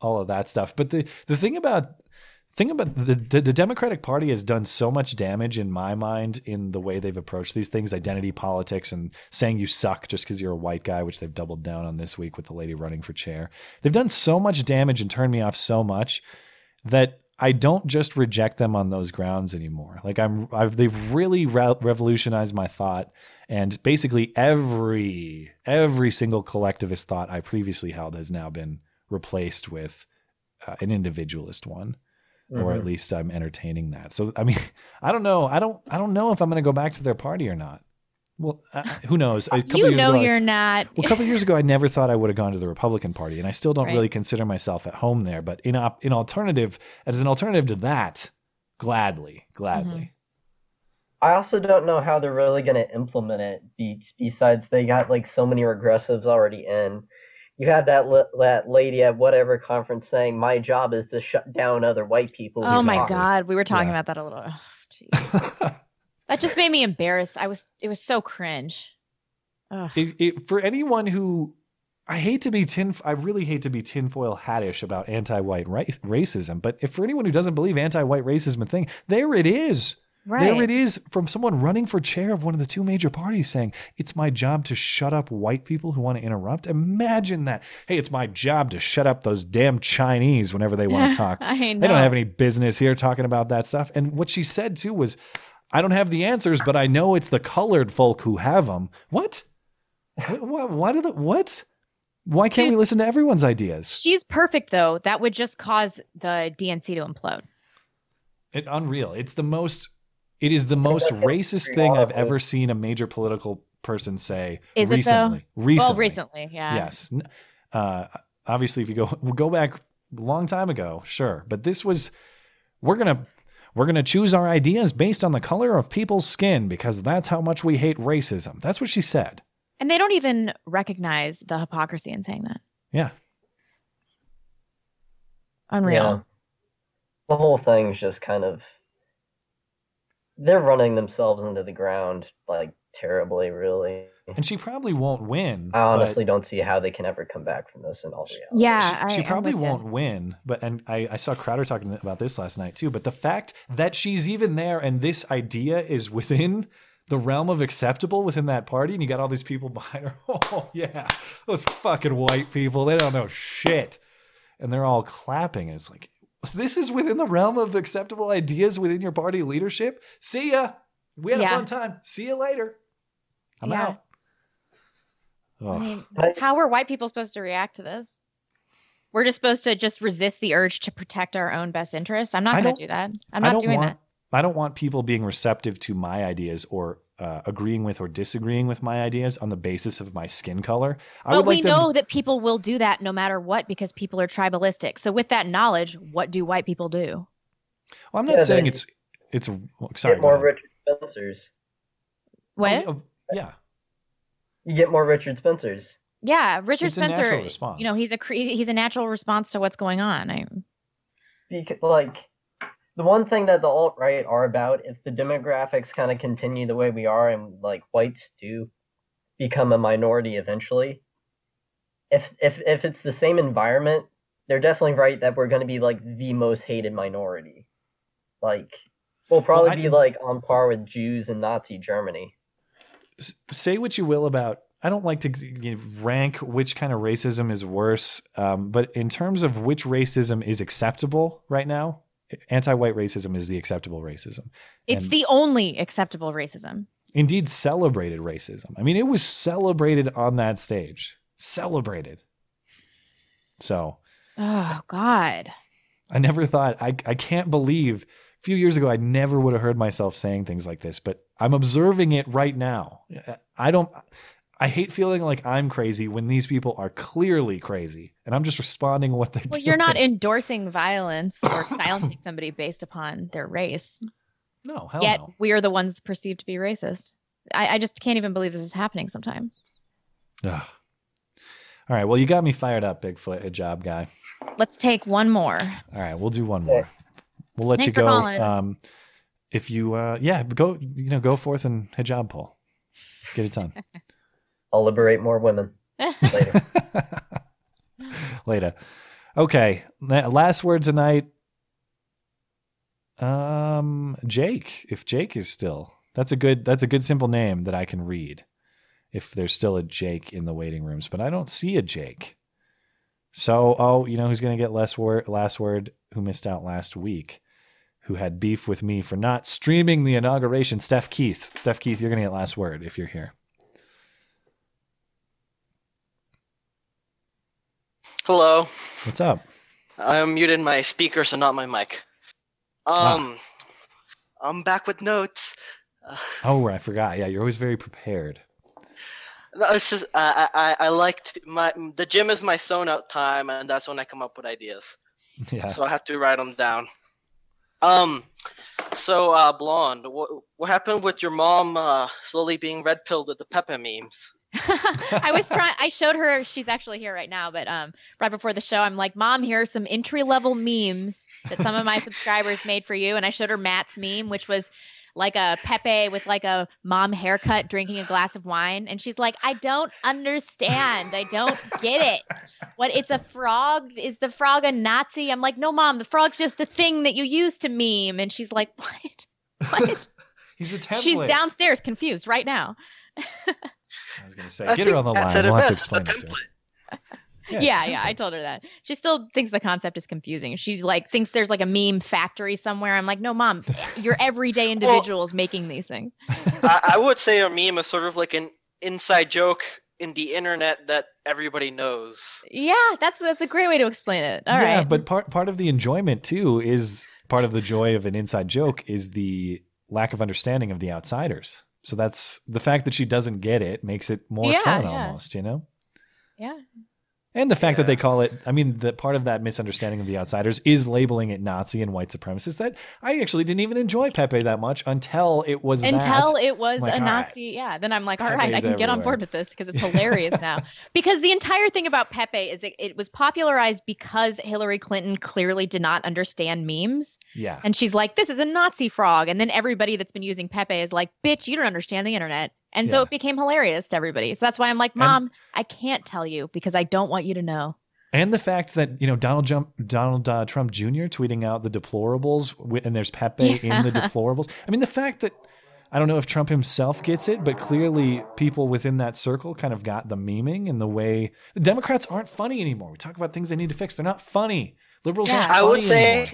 C: All of that stuff. But the the thing about thing about the, the the Democratic Party has done so much damage in my mind in the way they've approached these things, identity politics and saying you suck just because you're a white guy, which they've doubled down on this week with the lady running for chair. They've done so much damage and turned me off so much that I don't just reject them on those grounds anymore. Like I'm, I've, they've really re- revolutionized my thought, and basically every every single collectivist thought I previously held has now been replaced with uh, an individualist one, or at
M: Mhm.
C: least I'm entertaining that. So I mean, <laughs> I don't know. I don't. I don't know if I'm going to go back to their party or not. Well, uh, who knows? A couple
E: You
C: years
E: know
C: ago, I-
E: you're not.
C: well, a couple years ago, I never thought I would have gone to the Republican Party, and I still don't
E: Right.
C: really consider myself at home there. But in op- in alternative, as an alternative to that, gladly, gladly.
M: I also don't know how they're really going to implement it. Be- besides, they got like so many regressives already in. You have that li- that lady at whatever conference saying, "My job is to shut down other white people."
E: Oh my
M: talk."
E: god, we were talking
C: Yeah.
E: about that a little. oh, jeez. <laughs> that just made me embarrassed. I was. It was so cringe.
C: It, it, for anyone who, I hate to be tin, I really hate to be tinfoil hattish about anti-white race, racism. But if for anyone who doesn't believe anti-white racism a thing, there it is. There it is from someone running for chair of one of the two major parties saying, It's my job to shut up white people who want to interrupt. Imagine that. Hey, it's my job to shut up those damn Chinese whenever they want to <laughs> talk.
E: I
C: They don't have any business here talking about that stuff. And what she said too was, I don't have the answers, but I know it's the colored folk who have them. What? What? What? What? Are the, what? Why can't we listen to everyone's ideas?
E: She's perfect though. That would just cause the DNC to implode.
C: It, unreal. It's the most. It is the most racist thing I've ever seen a major political person say.
E: Is it
C: recently.
E: though?
C: Recently.
E: Well, recently, yeah.
C: Yes. Uh, obviously, if you go <laughs> go back a long time ago, sure, but this was we're gonna we're gonna choose our ideas based on the color of people's skin because that's how much we hate racism. That's what she said.
E: And they don't even recognize the hypocrisy in saying that.
C: Yeah.
E: Unreal.
M: Yeah. The whole thing's just kind of they're running themselves into the ground like terribly, really.
C: And she probably won't win.
M: I honestly don't see how they can ever come back from this in all reality.
E: Yeah,
C: she, she
E: I- I'm
C: probably won't win. But and I, I saw Crowder talking about this last night too. But the fact that she's even there and this idea is within the realm of acceptable within that party, and you got all these people <laughs> behind her. Oh yeah, those fucking white people. They don't know shit, and they're all clapping. And it's like this is within the realm of acceptable ideas within your party leadership. See ya. We had
E: Yeah.
C: a fun time. See you later. I'm
E: Yeah.
C: out.
E: I mean, how are white people supposed to react to this? We're just supposed to just resist the urge to protect our own best interests. I'm not going to do that. I'm not
C: don't
E: doing
C: want,
E: that.
C: I don't want people being receptive to my ideas or uh, agreeing with or disagreeing with my ideas on the basis of my skin color. I
E: But
C: would
E: we
C: like them
E: know that people will do that no matter what because people are tribalistic. So with that knowledge, what do white people do?
C: Well, I'm not
M: Yeah,
C: saying it's it's sorry.
M: get more. Richard Spencers.
E: What?
C: Oh, yeah.
M: You get more Richard Spencers.
E: Yeah, Richard
C: It's a natural
E: Spencer.
C: response.
E: You know, he's a cre- he's a natural response to what's going on. I,
M: because like the one thing that the alt right are about if the demographics kind of continue the way we are and like whites do become a minority eventually if if if it's the same environment they're definitely right that we're going to be like the most hated minority. Like we'll probably
C: I-
M: be like on par with Jews in Nazi Germany.
C: S- say what you will about I don't like to rank which kind of racism is worse, um, but in terms of which racism is acceptable right now, anti-white racism is the acceptable racism.
E: it's
C: And-
E: the only acceptable racism.
C: indeed celebrated racism. I mean, it was celebrated on that stage, celebrated. So
E: Oh God.
C: I never thought I I can't believe a few years ago I never would have heard myself saying things like this, but I'm observing it right now. I don't I hate feeling like I'm crazy when these people are clearly crazy and I'm just responding what they're
E: Well,
C: doing.
E: you're not endorsing violence or <coughs> silencing somebody based upon their race.
C: No, hell
E: Yet
C: no.
E: we are the ones perceived to be racist. I, I just can't even believe this is happening sometimes.
C: Ugh. All right, well you got me fired up, Bigfoot. Good job, guy.
E: Let's take one more.
C: All right, we'll do one more. We'll let
E: Thanks
C: you go. Um, if you, uh, yeah, go, you know, go forth and hijab poll. Get it done <laughs>
M: I'll liberate more women later <laughs>
C: later. Okay, la- last word tonight. Um, Jake. If Jake is still, that's a good. That's a good simple name that I can read. If there's still a Jake in the waiting rooms, but I don't see a Jake. So, oh, you know who's going to get less word, last word? Who missed out last week? Who had beef with me for not streaming the inauguration? Steph Keith. Steph Keith, you're going to get last word if you're here.
N: Hello.
C: What's up?
N: I muted my speaker, so not my mic. Um, I'm back with notes.
C: Oh, I forgot. Yeah, you're always very prepared.
N: No, It's just I I I liked my the gym is my zone out time, and that's when I come up with ideas. <laughs>
C: Yeah.
N: So I have to write them down. Um, so uh, blonde, what what happened with your mom uh, slowly being red pilled with the Pepe memes? <laughs>
E: I was trying. I showed her. She's actually here right now. But um, right before the show, I'm like, "Mom, here are some entry level memes that some of my subscribers made for you." And I showed her Matt's meme, which was like a Pepe with like a mom haircut, drinking a glass of wine, and she's like, "I don't understand. I don't get it. What? It's a frog? Is the frog a Nazi?" I'm like, "No, mom. The frog's just a thing that you use to meme." And she's like, <laughs> "What?" What? <laughs>
C: He's a template.
E: She's downstairs, confused right now.
C: I was gonna say,
N: I
C: get her on the line.
N: said it
C: We'll have to explain this to her.
E: Yeah,
C: Yeah,
E: yeah, I told her that. She still thinks the concept is confusing. She's like thinks there's like a meme factory somewhere. I'm like, no, mom, <laughs> you're everyday individuals making these things.
N: I, I would say a meme is sort of like an inside joke in the internet that everybody knows.
E: Yeah, that's that's a great way to explain it. All right.
C: yeah, but part part of the enjoyment too is part of the joy of an inside joke is the lack of understanding of the outsiders. So that's the fact that she doesn't get it makes it more
E: Yeah,
C: fun
E: yeah.
C: almost, you know?
E: yeah.
C: And the fact that they call it, I mean, the part of that misunderstanding of the outsiders is labeling it Nazi and white supremacist. That I actually didn't even enjoy Pepe that much until it was
E: Until
C: that.
E: it was
C: like,
E: a
C: all right.
E: Nazi, yeah. Then I'm like, all right, I
C: Pepe's
E: can get on board with this because it's <laughs> hilarious now. Because the entire thing about Pepe is it, it was popularized because Hillary Clinton clearly did not understand memes.
C: Yeah.
E: And she's like, this is a Nazi frog. And then everybody that's been using Pepe is like, bitch, you don't understand the internet. And so it became hilarious to everybody. So that's why I'm like, mom, I can't tell you because I don't want you to know.
C: And the fact that you know Donald Trump, Donald uh, Trump Jr. tweeting out the deplorables, and there's Pepe in the <laughs> deplorables. I mean, the fact that I don't know if Trump himself gets it, but clearly people within that circle kind of got the memeing and the way the Democrats aren't funny anymore. We talk about things they need to fix; they're not funny. Liberals aren't.
N: I would say
C: anymore.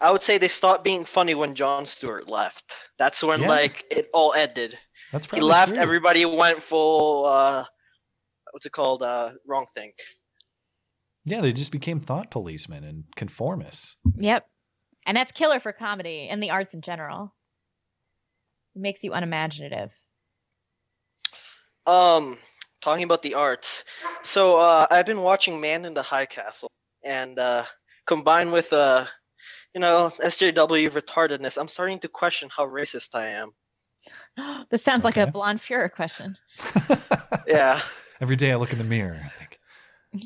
N: I would say they stopped being funny when Jon Stewart left. That's when
C: Yeah.
N: like it all ended.
C: That's
N: he left,
C: true.
N: everybody went full uh what's it called? Uh wrong thing.
C: yeah, they just became thought policemen and conformists.
E: Yep. And that's killer for comedy and the arts in general. It makes you unimaginative.
N: Um talking about the arts. So uh I've been watching Man in the High Castle and uh combined with uh you know, SJW retardedness, I'm starting to question how racist I am. <gasps>
E: This sounds like a blonde Fuhrer question. <laughs>
N: Yeah.
C: Every day I look in the mirror, I think, <laughs>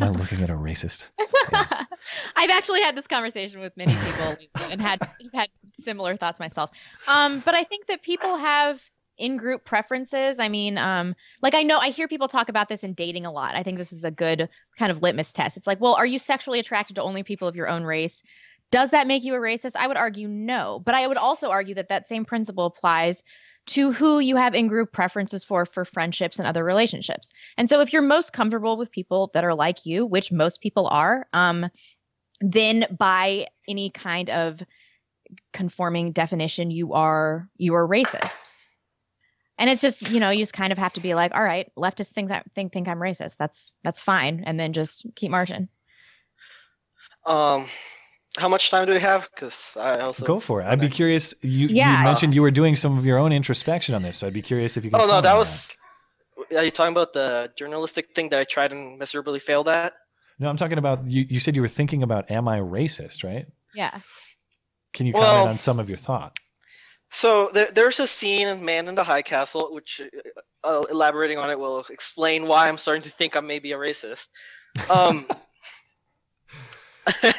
C: am I looking at a racist? <laughs>
E: I've actually had this conversation with many people and had had similar thoughts myself. Um, but I think that people have in-group preferences. I mean, um, like I know I hear people talk about this in dating a lot. I think this is a good kind of litmus test. It's like, well, are you sexually attracted to only people of your own race? Does that make you a racist? I would argue no, but I would also argue that that same principle applies to who you have in group preferences for for friendships and other relationships. And so if you're most comfortable with people that are like you, which most people are, um then by any kind of conforming definition you are you are racist. And it's just, you know, you just kind of have to be like, all right, leftist things I think think I'm racist. That's that's fine and then just keep marching.
N: Um how much time do we have? Because I also
C: Go for it. I'd be curious. You,
E: Yeah.
C: you mentioned you were doing some of your own introspection on this, so I'd be curious if you can.
N: Oh no, that
C: on
N: was. Are you talking about the journalistic thing that I tried and miserably failed at?
C: No, I'm talking about you. You said you were thinking about, am I racist? Right?
E: Yeah.
C: Can you
N: Well-
C: comment on some of your thought?
N: So there, there's a scene in Man in the High Castle, which uh, elaborating on it will explain why I'm starting to think I'm maybe a racist. Um, <laughs> <laughs>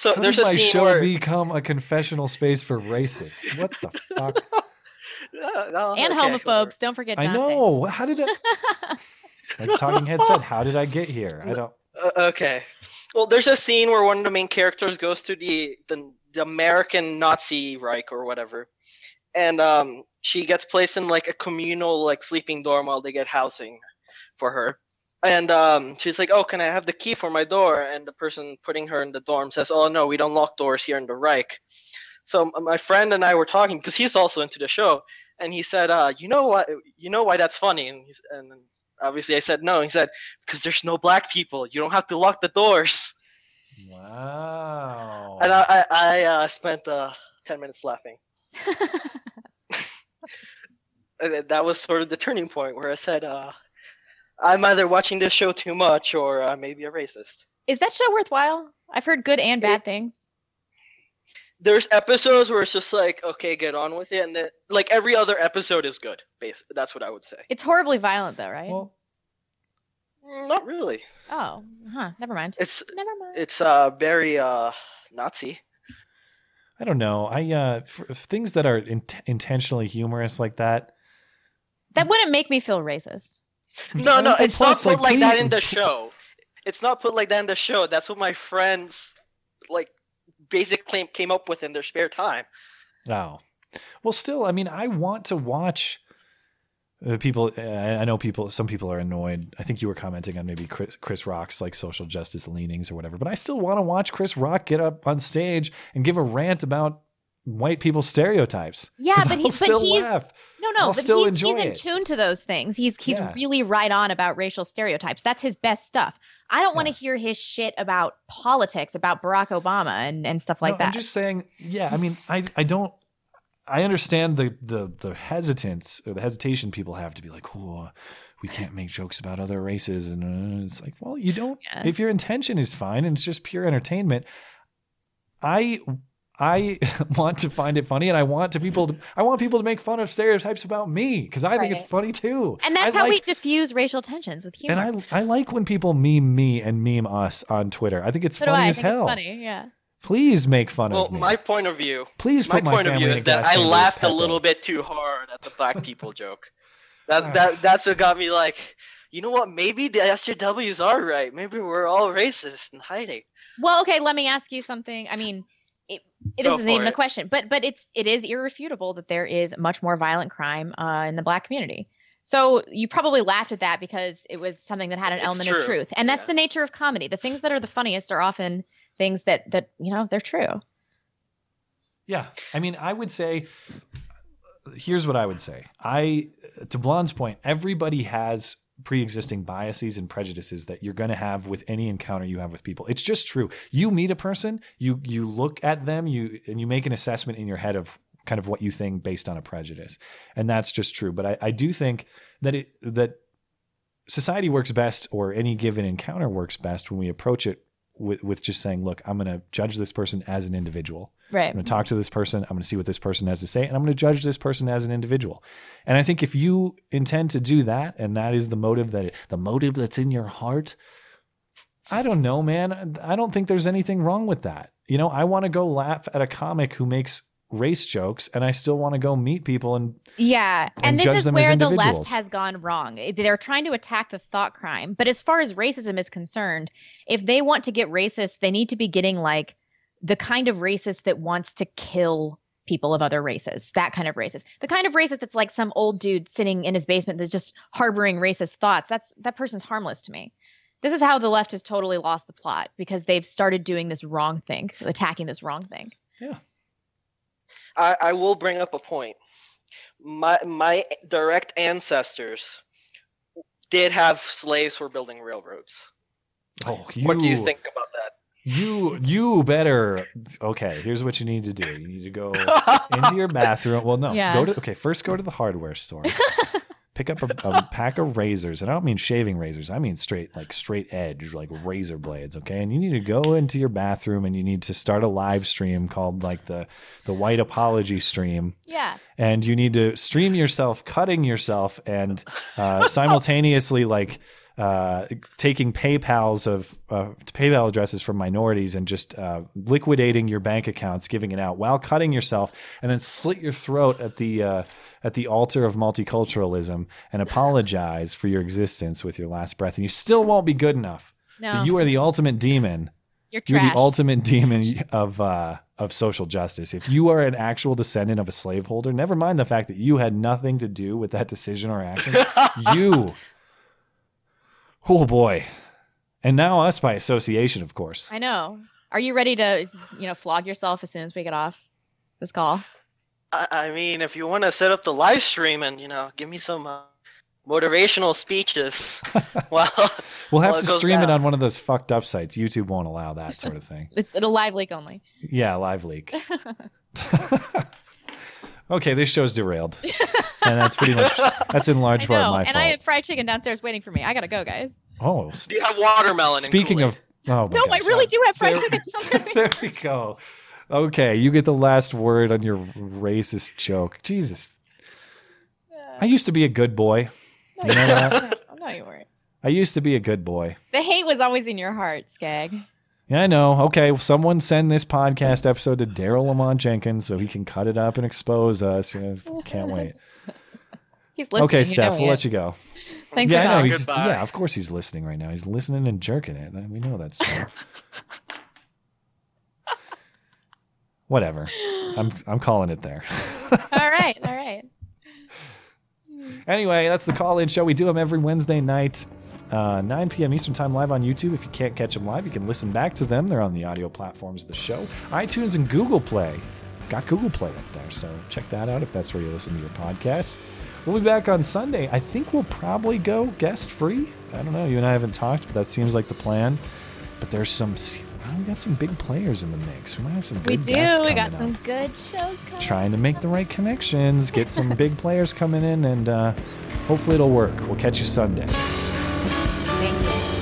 N: so
C: How
N: there's
C: did
N: a
C: my
N: scene
C: show
N: where
C: become a confessional space for racists? What the fuck? <laughs>
N: Uh, no,
E: and
N: okay,
E: homophobes, don't forget
C: I
E: Dante.
C: know. How did it? <laughs> Like Talking Head said, how did I get here? I don't.
N: Uh, okay. Well, there's a scene where one of the main characters goes to the the, the American Nazi Reich or whatever, and um, she gets placed in like a communal like sleeping dorm while they get housing for her. And um, she's like, "Oh, can I have the key for my door?" And the person putting her in the dorm says, "Oh no, we don't lock doors here in the Reich." So my friend and I were talking because he's also into the show, and he said, uh, "You know what? You know why that's funny?" And he's and obviously I said no. He said, "Because there's no black people. You don't have to lock the doors."
C: Wow.
N: And I I, I uh, spent uh, ten minutes laughing. <laughs> <laughs> And that was sort of the turning point where I said, uh, "I'm either watching this show too much or uh, maybe a racist."
E: Is that show worthwhile? I've heard good and bad things.
N: There's episodes where it's just like, okay, get on with it, and then like every other episode is good. Base, that's what I would say.
E: It's horribly violent though, right?
N: Mm, Not really.
E: oh, huh. Never mind.
N: It's
E: never mind.
N: It's uh very uh Nazi.
C: I don't know. I uh, for, things that are in- intentionally humorous like that.
E: That wouldn't make me feel racist.
N: No, no, it's
C: plus,
N: not put
C: like,
N: like that in the show. It's not put like that in the show. That's what my friends like basic claim came up with in their spare time.
C: Oh, Well, still, I mean, I want to watch uh, people. Uh, I know people. Some people are annoyed. I think you were commenting on maybe Chris, Chris Rock's like social justice leanings or whatever. But I still want to watch Chris Rock get up on stage and give a rant about white people stereotypes.
E: Yeah, but he's but
C: still
E: he's
C: laugh.
E: no no,
C: I'll
E: but
C: still
E: he's,
C: enjoy
E: he's in
C: it.
E: tune to those things. He's he's
C: Yeah.
E: really right on about racial stereotypes. That's his best stuff. I don't want to hear his shit about politics, about Barack Obama and and stuff like
C: No,
E: that.
C: I'm just saying, yeah. I mean, I I don't. I understand the the the hesitance or the hesitation people have to be like, oh, we can't make jokes about other races, and uh, it's like, well, you don't.
E: Yeah.
C: If your intention is fine and it's just pure entertainment, I. I <laughs> want to find it funny, and I want to people. To, I want people to make fun of stereotypes about me because I think it's funny too.
E: and that's
C: I
E: how we
C: like-
E: diffuse racial tensions with humor.
C: And I I like when people meme me and meme us on Twitter. I think it's
E: so do
C: funny
E: I. I
C: as
E: think
C: hell.
E: it's funny. Yeah.
C: Please make fun
N: Well,
C: of me.
N: Well, my point of view.
C: Please
N: my
C: put my
N: point of view is that I laughed a little bit too hard at the black people joke. That ah. that that's what got me like, you know what? Maybe the SJWs are right. Maybe we're all racist and hiding.
E: Well, okay. Let me ask you something. I mean, it, it
N: Go
E: isn't
N: for
E: even a question, but but it's it is irrefutable that there is much more violent crime uh, in the black community. So you probably laughed at that because it was something that had an
N: It's
E: element
N: true.
E: of truth, and that's the nature of comedy. The things that are the funniest are often things that that you know they're true.
C: Yeah. I mean, I would say here's what I would say. I to Blonde's point, everybody has pre-existing biases and prejudices that you're going to have with any encounter you have with people. It's just true. You meet a person, you you look at them, you and you make an assessment in your head of kind of what you think based on a prejudice. And that's just true. But I, I do think that it that society works best or any given encounter works best when we approach it with, with just saying, look, I'm going to judge this person as an individual.
E: Right.
C: I'm going to talk to this person. I'm going to see what this person has to say, and I'm going to judge this person as an individual. And I think if you intend to do that, and that is the motive that the motive that's in your heart, I don't know, man. I don't think there's anything wrong with that. You know, I want to go laugh at a comic who makes race jokes, and I still want to go meet people and
E: Yeah, and,
C: And
E: this
C: judge
E: is
C: them
E: where the left has gone wrong. They're trying to attack the thought crime, but as far as racism is concerned, if they want to get racist, they need to be getting like the kind of racist that wants to kill people of other races. That kind of racist. The kind of racist that's like some old dude sitting in his basement that's just harboring racist thoughts. That's that person's harmless to me. This is how the left has totally lost the plot because they've started doing this wrong thing, attacking this wrong thing.
N: I, I will bring up a point. My my direct ancestors did have slaves for building railroads.
C: oh, you,
N: What do you think about that?
C: You you better okay. Here's what you need to do. You need to go <laughs> into your bathroom. Well, no,
E: Yeah.
C: go to okay. First, go to the hardware store. <laughs> Pick up a, a <laughs> pack of razors, and I don't mean shaving razors. I mean straight like straight edge, like razor blades. Okay, and you need to go into your bathroom, and you need to start a live stream called like the the White Apology stream
E: Yeah.
C: and you need to stream yourself cutting yourself and uh, simultaneously like uh, taking PayPal's of uh, PayPal addresses from minorities and just uh, liquidating your bank accounts, giving it out while cutting yourself, and then slit your throat at the uh, at the altar of multiculturalism and apologize for your existence with your last breath, and you still won't be good enough.
E: No.
C: You are the ultimate demon.
E: You're
C: You're the ultimate demon of uh, of social justice. If you are an actual descendant of a slaveholder, never mind the fact that you had nothing to do with that decision or action. <laughs> you, oh boy, and now us by association, of course.
E: I know. Are you ready to, you know, flog yourself as soon as we get off this call?
N: I, I mean, if you want to set up the live stream and you know give me some uh, motivational speeches, <laughs> well,
C: We'll have
N: well,
C: to
N: goes
C: stream it on one of those fucked up sites. YouTube won't allow that sort of thing. <laughs>
E: It's it'll LiveLeak only.
C: Yeah, LiveLeak. <laughs> okay, this show's derailed, <laughs> and that's pretty much that's in large part
E: know,
C: my
E: and
C: fault.
E: I have fried chicken downstairs waiting for me. I gotta go, guys.
C: oh,
N: do you have watermelon?
C: speaking of oh my
E: no, I
C: gosh.
E: really do have fried chicken <laughs> downstairs.
C: there we go. Okay, you get the last word on your racist joke. Jesus. I used to be a good boy. You know that?
E: no, you weren't.
C: I used to be a good boy.
E: The hate was always in your heart, Skag.
C: Yeah, I know. Okay, well, someone send this podcast episode to Daryle Lamont Jenkins so he can cut it up and expose us. Yeah, can't wait. <laughs>
E: He's listening.
C: okay,
E: you
C: Steph, we'll
E: he
C: let you go.
E: Thanks
C: yeah,
E: for
C: I know.
E: calling.
C: He's,
N: Goodbye.
C: yeah, of course he's listening right now. He's listening and jerking it. We know that's true. <laughs> Whatever. I'm I'm calling it there. <laughs>
E: all right, all right.
C: Anyway, that's the call in show. We do them every Wednesday night, uh, 9 p.m. Eastern Time live on YouTube. If you can't catch them live, you can listen back to them. They're on the audio platforms of the show iTunes and Google Play. Got Google Play up there, so check that out if that's where you listen to your podcasts. We'll be back on Sunday. I think we'll probably go guest free. I don't know. You and I haven't talked, but that seems like the plan. But there's some. we got some big players in the mix. We might have some
E: We
C: good
E: do.
C: guests
E: We got
C: up
E: some good shows coming.
C: trying to make the right connections, get some <laughs> big players coming in, and uh, hopefully it'll work. We'll catch you Sunday. Thank you.